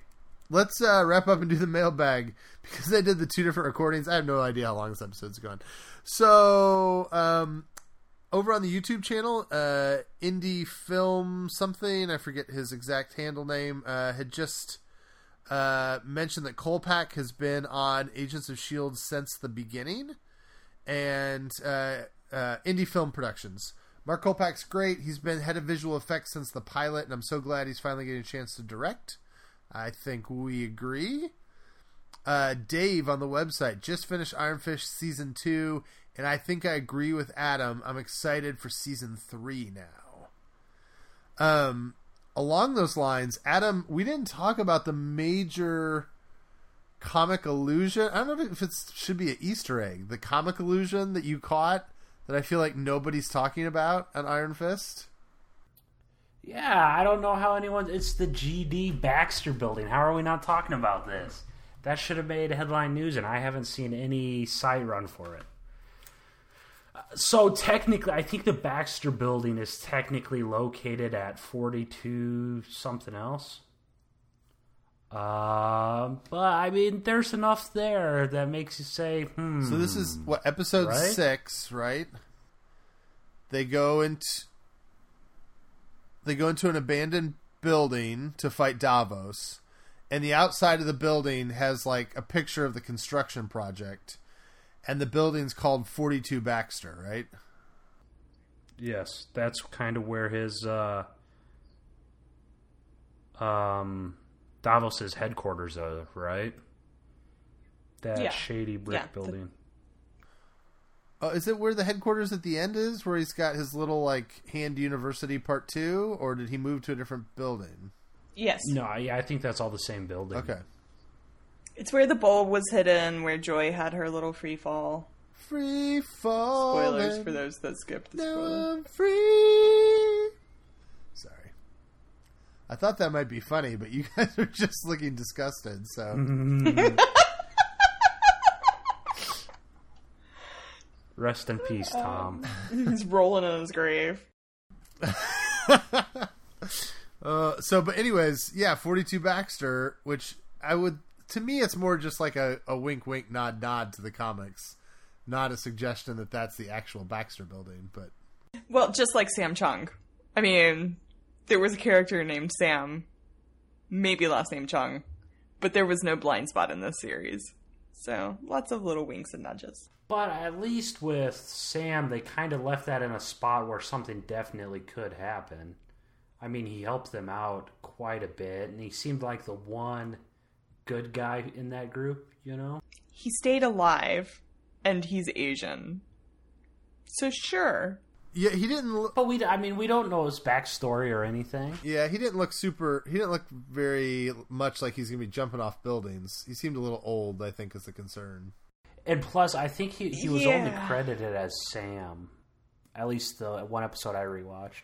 Let's uh, wrap up and do the mailbag because I did the two different recordings. I have no idea how long this episode's going. So, um, over on the YouTube channel, uh, Indie Film something, I forget his exact handle name, uh, had just uh, mentioned that Kolpack has been on Agents of S.H.I.E.L.D. since the beginning. And uh, uh, Indie Film Productions. Mark Kolpack's great. He's been head of visual effects since the pilot, and I'm so glad he's finally getting a chance to direct. I think we agree. Uh, Dave on the website just finished Iron Fist season two, and I think I agree with Adam. I'm excited for season three now. Um, along those lines, Adam, we didn't talk about the major comic illusion. I don't know if it should be an Easter egg. The comic illusion that you caught that I feel like nobody's talking about on Iron Fist. Yeah, I don't know how anyone. It's the GD Baxter building. How are we not talking about this? That should have made headline news, and I haven't seen any site run for it. Uh, So technically, I think the Baxter building is technically located at 42 something else. Um, but I mean, there's enough there that makes you say, hmm. So this is what episode Right? six, right? They go into they go into an abandoned building to fight Davos, and the outside of the building has like a picture of the construction project, and the building's called Forty Two Baxter, right? Yes, that's kind of where his uh, um, Davos's headquarters are, right? That Yeah. shady brick Yeah, the- building. Oh, is it where the headquarters at the end is, where he's got his little like hand university part two, or did he move to a different building? Yes. No, yeah, I think that's all the same building. Okay, It's where the bowl was hidden, where Joy had her little free fall. free fall. Spoilers for those that skipped the Now spoiler. I'm free. Sorry. I thought that might be funny, but you guys are just looking disgusted. So Rest in peace, Tom. He's rolling in his grave. Uh, so, but anyways, yeah, 42 Baxter, which I would, to me, it's more just like a, a wink, wink, nod, nod to the comics, not a suggestion that that's the actual Baxter building. But Well, just like Sam Chung. I mean, there was a character named Sam, maybe last name Chung, but there was no blind spot in this series. So, lots of little winks and nudges. But at least with Sam, they kind of left that in a spot where something definitely could happen. I mean, he helped them out quite a bit, and he seemed like the one good guy in that group, you know? He stayed alive, and he's Asian. So, sure. Yeah, he didn't. Look, But we, I mean, we don't know his backstory or anything. yeah, he didn't look super. He didn't look very much like he's gonna be jumping off buildings. He seemed a little old. I think is the concern. And plus, I think he, he was only credited as Sam. At least the one episode I rewatched.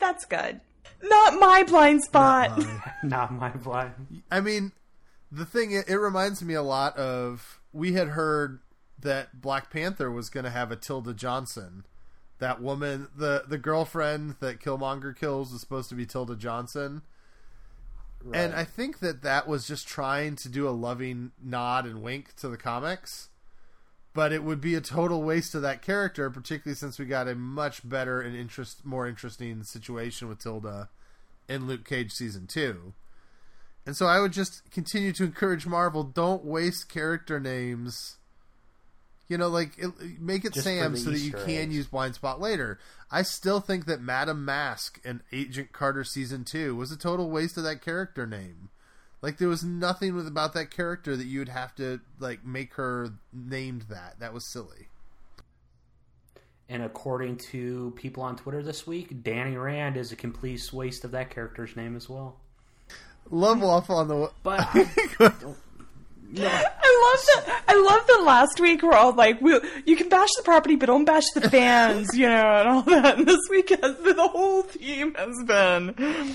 That's good. Not my blind spot. Not my blind. I mean, the thing it, it reminds me a lot of we had heard that Black Panther was going to have a Tilda Johnson. That woman, the the girlfriend that Killmonger kills, is supposed to be Tilda Johnson. And I think that that was just trying to do a loving nod and wink to the comics. But it would be a total waste of that character, particularly since we got a much better and interest, more interesting situation with Tilda in Luke Cage season two. And so I would just continue to encourage Marvel: don't waste character names. You know, like it, make it Just Sam the so that you Easter can eggs. use Blind Spot later. I still think that Madam Mask and Agent Carter season two was a total waste of that character name. Like there was nothing with about that character that you would have to like make her named that. That was silly. And according to people on Twitter this week, Danny Rand is a complete waste of that character's name as well. Love waffle on the. But I love that. I love that last week we're all like, we, "You can bash the property, but don't bash the fans," you know, and all that. And this week has been the whole theme has been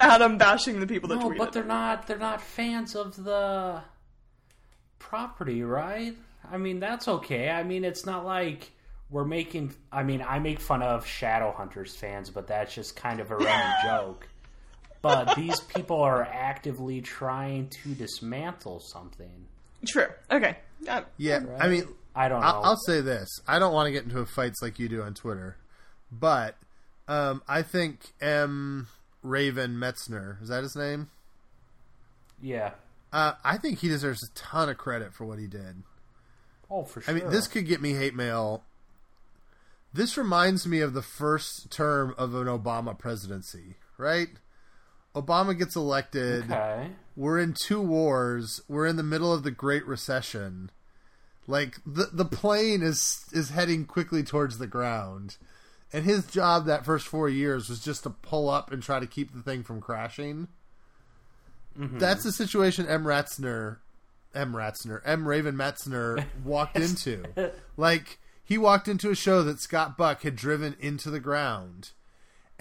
Adam bashing the people that no, tweeted. but they're not. They're not fans of the property, right? I mean, that's okay. I mean, it's not like we're making. I mean, I make fun of Shadowhunters fans, but that's just kind of a running joke. But these people are actively trying to dismantle something. True. Okay. Uh, Yeah, I mean, I don't know. I'll, I'll say this: I don't want to get into fights like you do on Twitter, but um, I think M. Raven Metzner is that his name? yeah. Uh, I think he deserves a ton of credit for what he did. Oh, for sure. I mean, this could get me hate mail. This reminds me of the first term of an Obama presidency, right? Obama gets elected. Okay. We're in two wars. We're in the middle of the Great Recession. Like the the plane is is heading quickly towards the ground. And his job that first 4 years was just to pull up and try to keep the thing from crashing. Mm-hmm. That's the situation M Ratzner M Ratzner M Raven Metzner walked into. Like he walked into a show that Scott Buck had driven into the ground.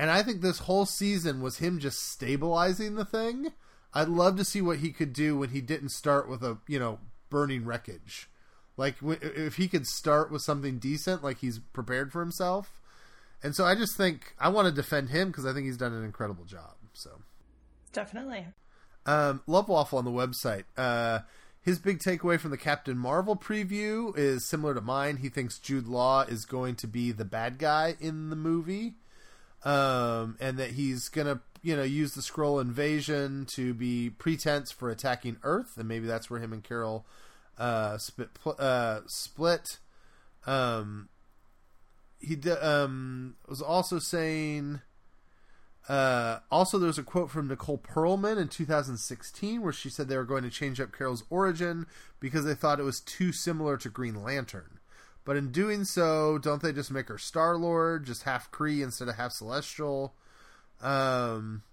And I think this whole season was him just stabilizing the thing. I'd love to see what he could do when he didn't start with a, you know, burning wreckage. Like if he could start with something decent, like he's prepared for himself. And so I just think I want to defend him because I think he's done an incredible job. So definitely. um, Love Waffle on the website. Uh, his big takeaway from the Captain Marvel preview is similar to mine. He thinks Jude Law is going to be the bad guy in the movie, um, and that he's gonna, you know, use the Skrull invasion to be pretense for attacking Earth, and maybe that's where him and Carol uh, split. Uh, split. Um, he um, was also saying. Uh, also, there's a quote from Nicole Perlman in 2016 where she said they were going to change up Carol's origin because they thought it was too similar to Green Lantern. But in doing so, don't they just make her Star Lord, just half Kree instead of half Celestial? Um,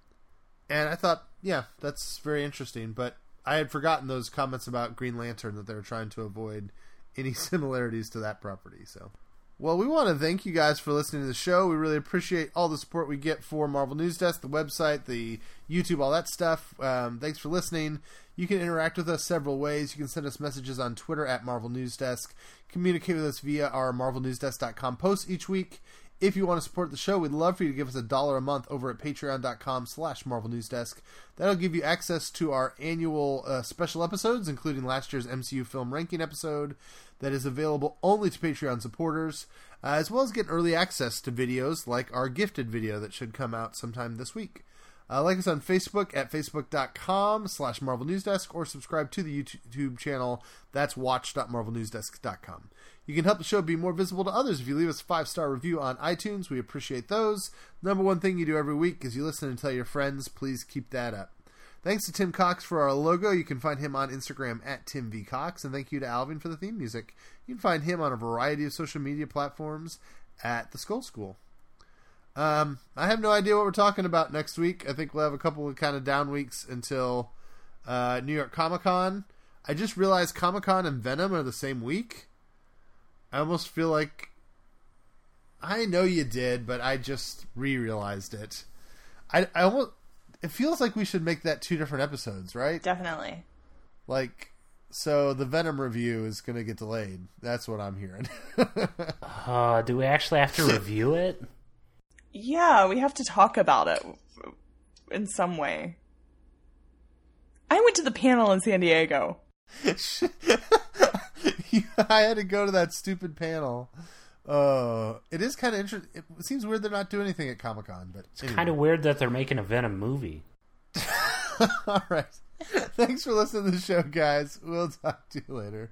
and I thought, yeah, that's very interesting. But I had forgotten those comments about Green Lantern that they were trying to avoid any similarities to that property. So. Well, we want to thank you guys for listening to the show. We really appreciate all the support we get for Marvel News Desk, the website, the YouTube, all that stuff. Um, thanks for listening. You can interact with us several ways. You can send us messages on Twitter at Marvel News Desk. Communicate with us via our MarvelNewsDesk.com posts each week. If you want to support the show, we'd love for you to give us a dollar a month over at patreon.com slash Marvel News Desk. That'll give you access to our annual uh, special episodes, including last year's MCU film ranking episode that is available only to Patreon supporters, uh, as well as get early access to videos like our gifted video that should come out sometime this week. Uh, like us on Facebook at facebook.com slash Marvel News Desk or subscribe to the YouTube channel. That's watch.marvelnewsdesk.com. You can help the show be more visible to others if you leave us a five star review on iTunes. We appreciate those. Number one thing you do every week is you listen and tell your friends. Please keep that up. Thanks to Tim Cox for our logo. You can find him on Instagram at Tim V Cox, and thank you to Alvin for the theme music. You can find him on a variety of social media platforms at the Skull School. Um, I have no idea what we're talking about next week. I think we'll have a couple of kind of down weeks until uh, New York Comic Con. I just realized Comic Con and Venom are the same week. I almost feel like I know you did, but I just re-realized it. I, I almost it feels like we should make that two different episodes, right? Definitely. Like, so the Venom review is going to get delayed. That's what I'm hearing. Uh, do we actually have to review it? Yeah, we have to talk about it in some way. I went to the panel in San Diego. I had to go to that stupid panel. Uh, it is kind of interesting. It seems weird they're not doing anything at Comic Con, but anyway. Kind of weird that they're making a Venom movie. All right. Thanks for listening to the show, guys. We'll talk to you later.